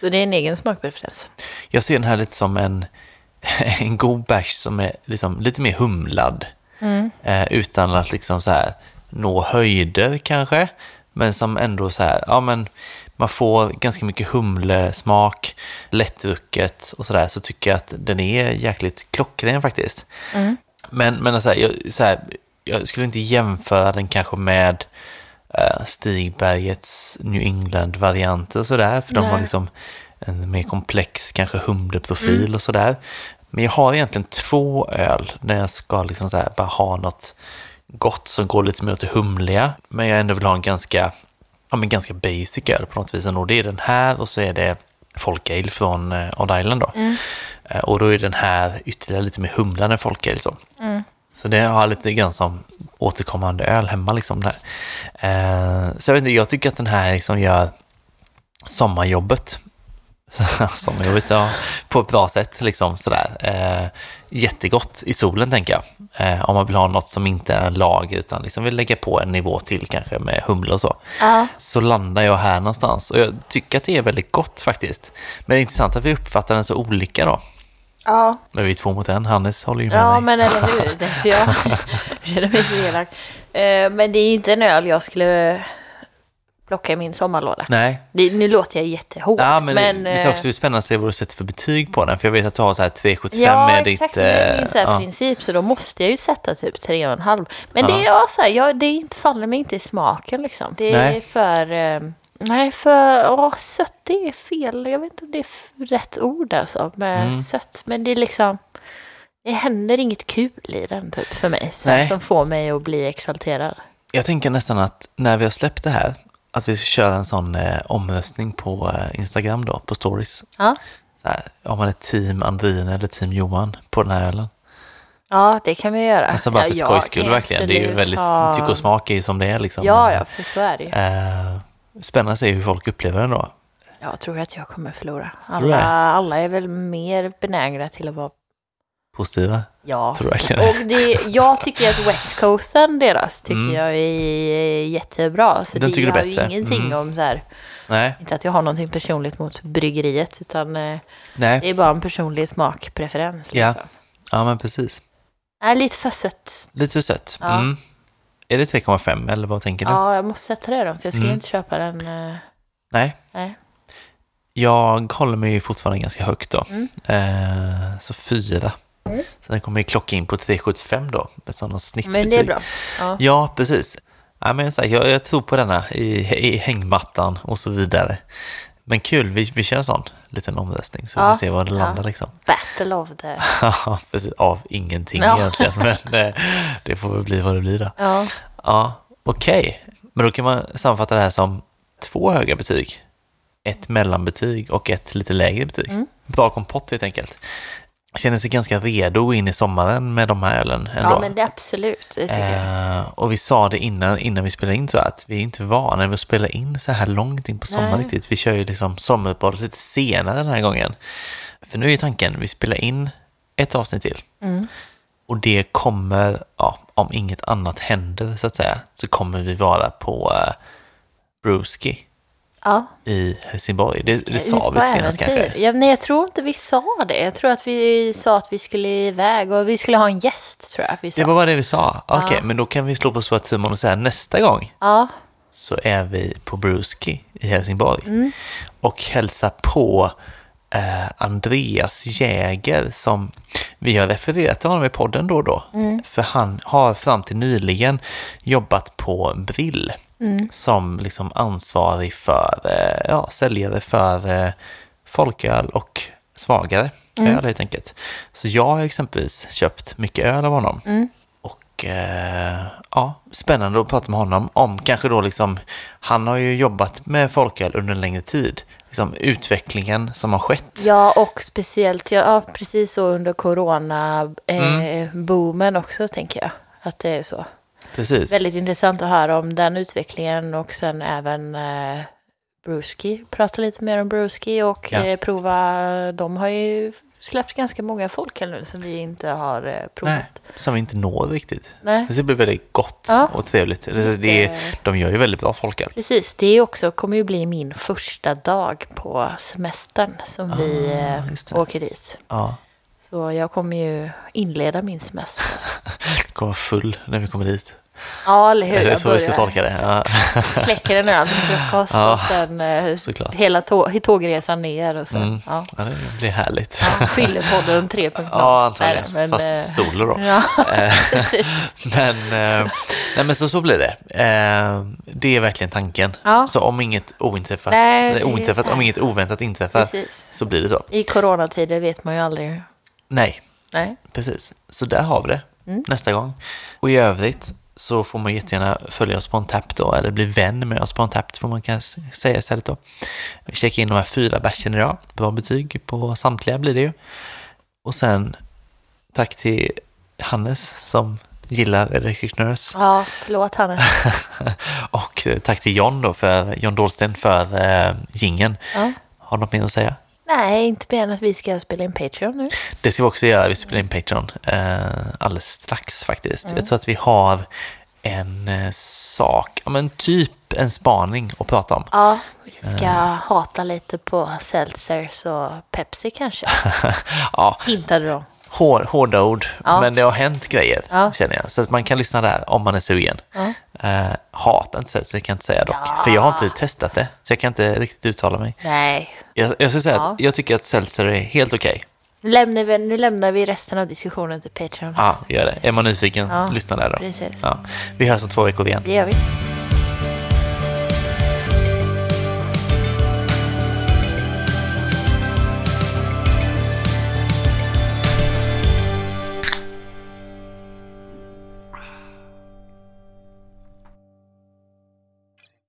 Speaker 2: Så det är en egen smakpreferens.
Speaker 1: Jag ser den här lite som en, en god bärs som är liksom lite mer humlad.
Speaker 2: Mm.
Speaker 1: Eh, utan att liksom så här nå höjder kanske. Men som ändå så här, ja men man får ganska mycket humlesmak, lättdrucket och sådär. Så tycker jag att den är jäkligt klockren faktiskt.
Speaker 2: Mm.
Speaker 1: Men, men alltså, jag, så här, jag skulle inte jämföra den kanske med uh, Stigbergets New England-varianter och sådär. För de har
Speaker 2: Nej.
Speaker 1: liksom en mer komplex kanske humleprofil och sådär. Men jag har egentligen två öl när jag ska liksom så här, bara ha något gott som går lite mer åt det humliga. Men jag ändå vill ha en ganska, ja, men ganska basic öl på något vis. Och det är den här och så är det Folk Ale från uh, Odd Island då. Eh, Och då är den här ytterligare lite mer humlande än Folk Ale så. Så det har lite grann som återkommande öl hemma liksom där. Eh, så jag vet inte, jag tycker att den här liksom gör sommarjobbet. sommarjobbet, ja, på ett bra sätt liksom sådär. Jättegott i solen tänker jag. Eh, om man vill ha något som inte är en lag utan liksom vill lägga på en nivå till kanske med humle och så.
Speaker 2: Ja.
Speaker 1: Så landar jag här någonstans och jag tycker att det är väldigt gott faktiskt. Men det är intressant att vi uppfattar den så olika då.
Speaker 2: Ja,
Speaker 1: Men vi är två mot en, Hannes håller ju med
Speaker 2: ja
Speaker 1: mig.
Speaker 2: men eller hur. Därför jag känner mig så elak. Eh, Men det är inte en öl jag skulle plocka i min sommarlåda.
Speaker 1: Nej,
Speaker 2: Det, nu låter jag jättehård.
Speaker 1: Ja, men,
Speaker 2: men
Speaker 1: det är
Speaker 2: eh,
Speaker 1: också spännande att se vad du sätter för betyg på den. För jag vet att du har så här 3,75
Speaker 2: Ja,
Speaker 1: med
Speaker 2: exakt.
Speaker 1: ditt...
Speaker 2: det är
Speaker 1: eh,
Speaker 2: min så här
Speaker 1: ja.
Speaker 2: princip, så då måste jag ju sätta typ tre och en halv. Men
Speaker 1: Ja.
Speaker 2: det är ja, så här, jag, det är inte, faller mig inte i smaken liksom. Det är
Speaker 1: Nej.
Speaker 2: för... Eh, nej, för åh, sött det är fel. Jag vet inte om det är rätt ord alltså med
Speaker 1: Mm.
Speaker 2: sött. Men det är liksom... Det händer inget kul i den typ för mig.
Speaker 1: Nej.
Speaker 2: som får mig att bli exalterad.
Speaker 1: Jag tänker nästan att när vi har släppt det här, att vi ska köra en sån eh, omröstning på eh, Instagram då, på stories.
Speaker 2: Ja.
Speaker 1: Så här, om man är team Andrine eller team Johan på den här ölen.
Speaker 2: Ja, det kan vi göra.
Speaker 1: Alltså bara för
Speaker 2: ja,
Speaker 1: skojs skull verkligen. Det är ju väldigt,
Speaker 2: ha-
Speaker 1: tycke och smak är ju som det är liksom.
Speaker 2: Ja, ja, för så är det ju.
Speaker 1: Eh, spännande att se hur folk upplever den då.
Speaker 2: Jag tror att jag kommer förlora. Alla, alla är väl mer benägna till att vara
Speaker 1: Positiva.
Speaker 2: Ja,
Speaker 1: Tror det?
Speaker 2: och det, jag tycker att West Coasten deras tycker
Speaker 1: Mm.
Speaker 2: jag är jättebra. Så
Speaker 1: Den
Speaker 2: det
Speaker 1: tycker
Speaker 2: har
Speaker 1: bättre?
Speaker 2: ju ingenting
Speaker 1: Mm.
Speaker 2: om så här,
Speaker 1: Nej,
Speaker 2: inte att jag har någonting personligt mot bryggeriet, utan eh,
Speaker 1: nej.
Speaker 2: det är bara en personlig smakpreferens.
Speaker 1: Ja.
Speaker 2: Liksom.
Speaker 1: Ja, men precis.
Speaker 2: Nej, lite för sött.
Speaker 1: Lite för sött.
Speaker 2: Ja.
Speaker 1: Mm. Är det 3,5 eller vad tänker du?
Speaker 2: Ja, jag måste sätta det då, för jag skulle
Speaker 1: Mm.
Speaker 2: inte köpa den. Eh,
Speaker 1: Nej.
Speaker 2: nej.
Speaker 1: Jag håller mig fortfarande ganska högt då.
Speaker 2: Mm.
Speaker 1: Eh, så fyra Så den kommer klocka in på 3,75 då, med sådana snittbetyg.
Speaker 2: Men det är bra. Ja.
Speaker 1: Ja, precis. Ja, men så här, jag, jag tror på denna i, i hängmattan och så vidare. Men kul, vi, vi kör en sån liten omröstning så
Speaker 2: Ja,
Speaker 1: vi får se var det
Speaker 2: ja.
Speaker 1: landar liksom.
Speaker 2: Battle of the...
Speaker 1: Ja, precis. Av ingenting
Speaker 2: Ja.
Speaker 1: egentligen, men eh, det får väl bli vad det blir då.
Speaker 2: Ja.
Speaker 1: Ja, okej. Men då kan man sammanfatta det här som två höga betyg, ett mellanbetyg och ett lite lägre betyg.
Speaker 2: Mm.
Speaker 1: Bra kompott helt enkelt. Känner sig ganska redo att gå in i sommaren med de här ölen ändå.
Speaker 2: ja, men det är absolut. Det.
Speaker 1: Eh, och vi sa det innan, innan vi spelade in så att vi är inte vana vid att spela in så här långt in på sommaren riktigt. Vi kör ju liksom sommaruppehållet lite senare den här gången. För nu är tanken, vi spelar in ett avsnitt till.
Speaker 2: Mm.
Speaker 1: Och det kommer, ja, om inget annat händer så att säga, så kommer vi vara på uh, Bruski
Speaker 2: Ja.
Speaker 1: i Helsingborg. Det, det sa vi senast kanske.
Speaker 2: Ja, nej, jag tror inte vi sa det. Jag tror att vi sa att vi skulle iväg och vi skulle ha en gäst, tror jag att vi sa.
Speaker 1: Det var bara det vi sa. Okej,
Speaker 2: Ja.
Speaker 1: men då kan vi slå på svart tummen och säga nästa gång
Speaker 2: Ja,
Speaker 1: så är vi på Bruski i Helsingborg
Speaker 2: Mm.
Speaker 1: och hälsar på eh, Andreas Jäger som vi har refererat till honom i podden då och då.
Speaker 2: Mm.
Speaker 1: För han har fram till nyligen jobbat på Brill
Speaker 2: Mm.
Speaker 1: som liksom ansvarig för, eh, ja, säljare för eh, folköl och svagare
Speaker 2: Mm.
Speaker 1: öl helt enkelt. Så jag har exempelvis köpt mycket öl av honom.
Speaker 2: Mm.
Speaker 1: Och eh, ja, spännande att prata med honom om kanske då liksom, han har ju jobbat med folköl under en längre tid. Liksom utvecklingen som har skett.
Speaker 2: ja och speciellt, ja, precis så under corona-boomen eh, boomen också, tänker jag. Att det är så.
Speaker 1: Precis.
Speaker 2: Väldigt intressant att höra om den utvecklingen och sen även eh, Bruski. Prata lite mer om Bruski och
Speaker 1: Ja.
Speaker 2: eh, prova. De har ju släppt ganska många folk här nu som vi inte har eh, provat.
Speaker 1: Nej, som vi inte når riktigt.
Speaker 2: Nej.
Speaker 1: Det ska bli väldigt gott
Speaker 2: Ja.
Speaker 1: och trevligt. Det, det, de gör ju väldigt bra folköl.
Speaker 2: Precis, det är också, kommer ju bli min första dag på semestern som vi
Speaker 1: Ah,
Speaker 2: eh,
Speaker 1: just det.
Speaker 2: åker dit.
Speaker 1: Ja,
Speaker 2: Så jag kommer ju inleda min semester.
Speaker 1: kommer vara full när vi kommer dit.
Speaker 2: Ja, eller hur?
Speaker 1: Är det
Speaker 2: Jag
Speaker 1: så vi ska tolka det? Ja,
Speaker 2: Kläcker en öl till frukost
Speaker 1: Ja,
Speaker 2: och sen eh,
Speaker 1: såklart.
Speaker 2: hela tå- tågresan ner och sen,
Speaker 1: Mm.
Speaker 2: ja.
Speaker 1: ja, det blir härligt.
Speaker 2: Ja, Fyllepodden 3.0.
Speaker 1: Ja, antagligen.
Speaker 2: Men, eh,
Speaker 1: Fast solo då.
Speaker 2: Ja,
Speaker 1: Eh, men, eh, nej, men så, så blir det. Eh, det är verkligen tanken.
Speaker 2: Ja.
Speaker 1: Så om inget ointräffat,
Speaker 2: Nej, är
Speaker 1: ointräffat
Speaker 2: så
Speaker 1: om inget oväntat inträffar
Speaker 2: precis.
Speaker 1: så blir det så.
Speaker 2: I coronatider vet man ju aldrig.
Speaker 1: Nej,
Speaker 2: Nej.
Speaker 1: precis. Så där har vi det
Speaker 2: Mm.
Speaker 1: nästa gång. Och i övrigt så får man jättegärna följa oss på en tapp då, eller bli vän med oss på en tapp, får man kanske säga istället då. Vi checkar in de här fyra bärsen idag. Bra betyg på samtliga blir det ju. Och sen tack till Hannes som gillar Electric
Speaker 2: Ja, förlåt Hannes.
Speaker 1: Och tack till John då, för John Dahlsten för eh, gingen.
Speaker 2: Ja.
Speaker 1: Har du något mer att säga?
Speaker 2: Nej, inte mer än att vi ska spela in Patreon nu.
Speaker 1: Det ska vi också göra, vi spelar in Patreon eh, alldeles strax faktiskt. Jag tror att vi har en eh, sak, ja men typ en spaning att prata om.
Speaker 2: Ja, vi ska hata lite på seltzers och Pepsi kanske.
Speaker 1: ja,
Speaker 2: Hintade de.
Speaker 1: Hår, hårda ord,
Speaker 2: Ja.
Speaker 1: men det har hänt grejer
Speaker 2: Ja.
Speaker 1: känner jag. Så att man kan lyssna där om man är sugen.
Speaker 2: Ja.
Speaker 1: Eh, hata inte kan jag inte säga dock, för jag har inte testat det, så jag kan inte riktigt uttala mig.
Speaker 2: Nej,
Speaker 1: Jag, jag ska säga
Speaker 2: Ja.
Speaker 1: att jag tycker att seltzer är helt okej.
Speaker 2: nu lämnar, vi, nu lämnar vi resten av diskussionen till Patreon.
Speaker 1: Ja, gör det. Är man nyfiken,
Speaker 2: Ja,
Speaker 1: lyssna där då.
Speaker 2: precis.
Speaker 1: Ja. Vi hörs om två veckor igen.
Speaker 2: Det gör vi.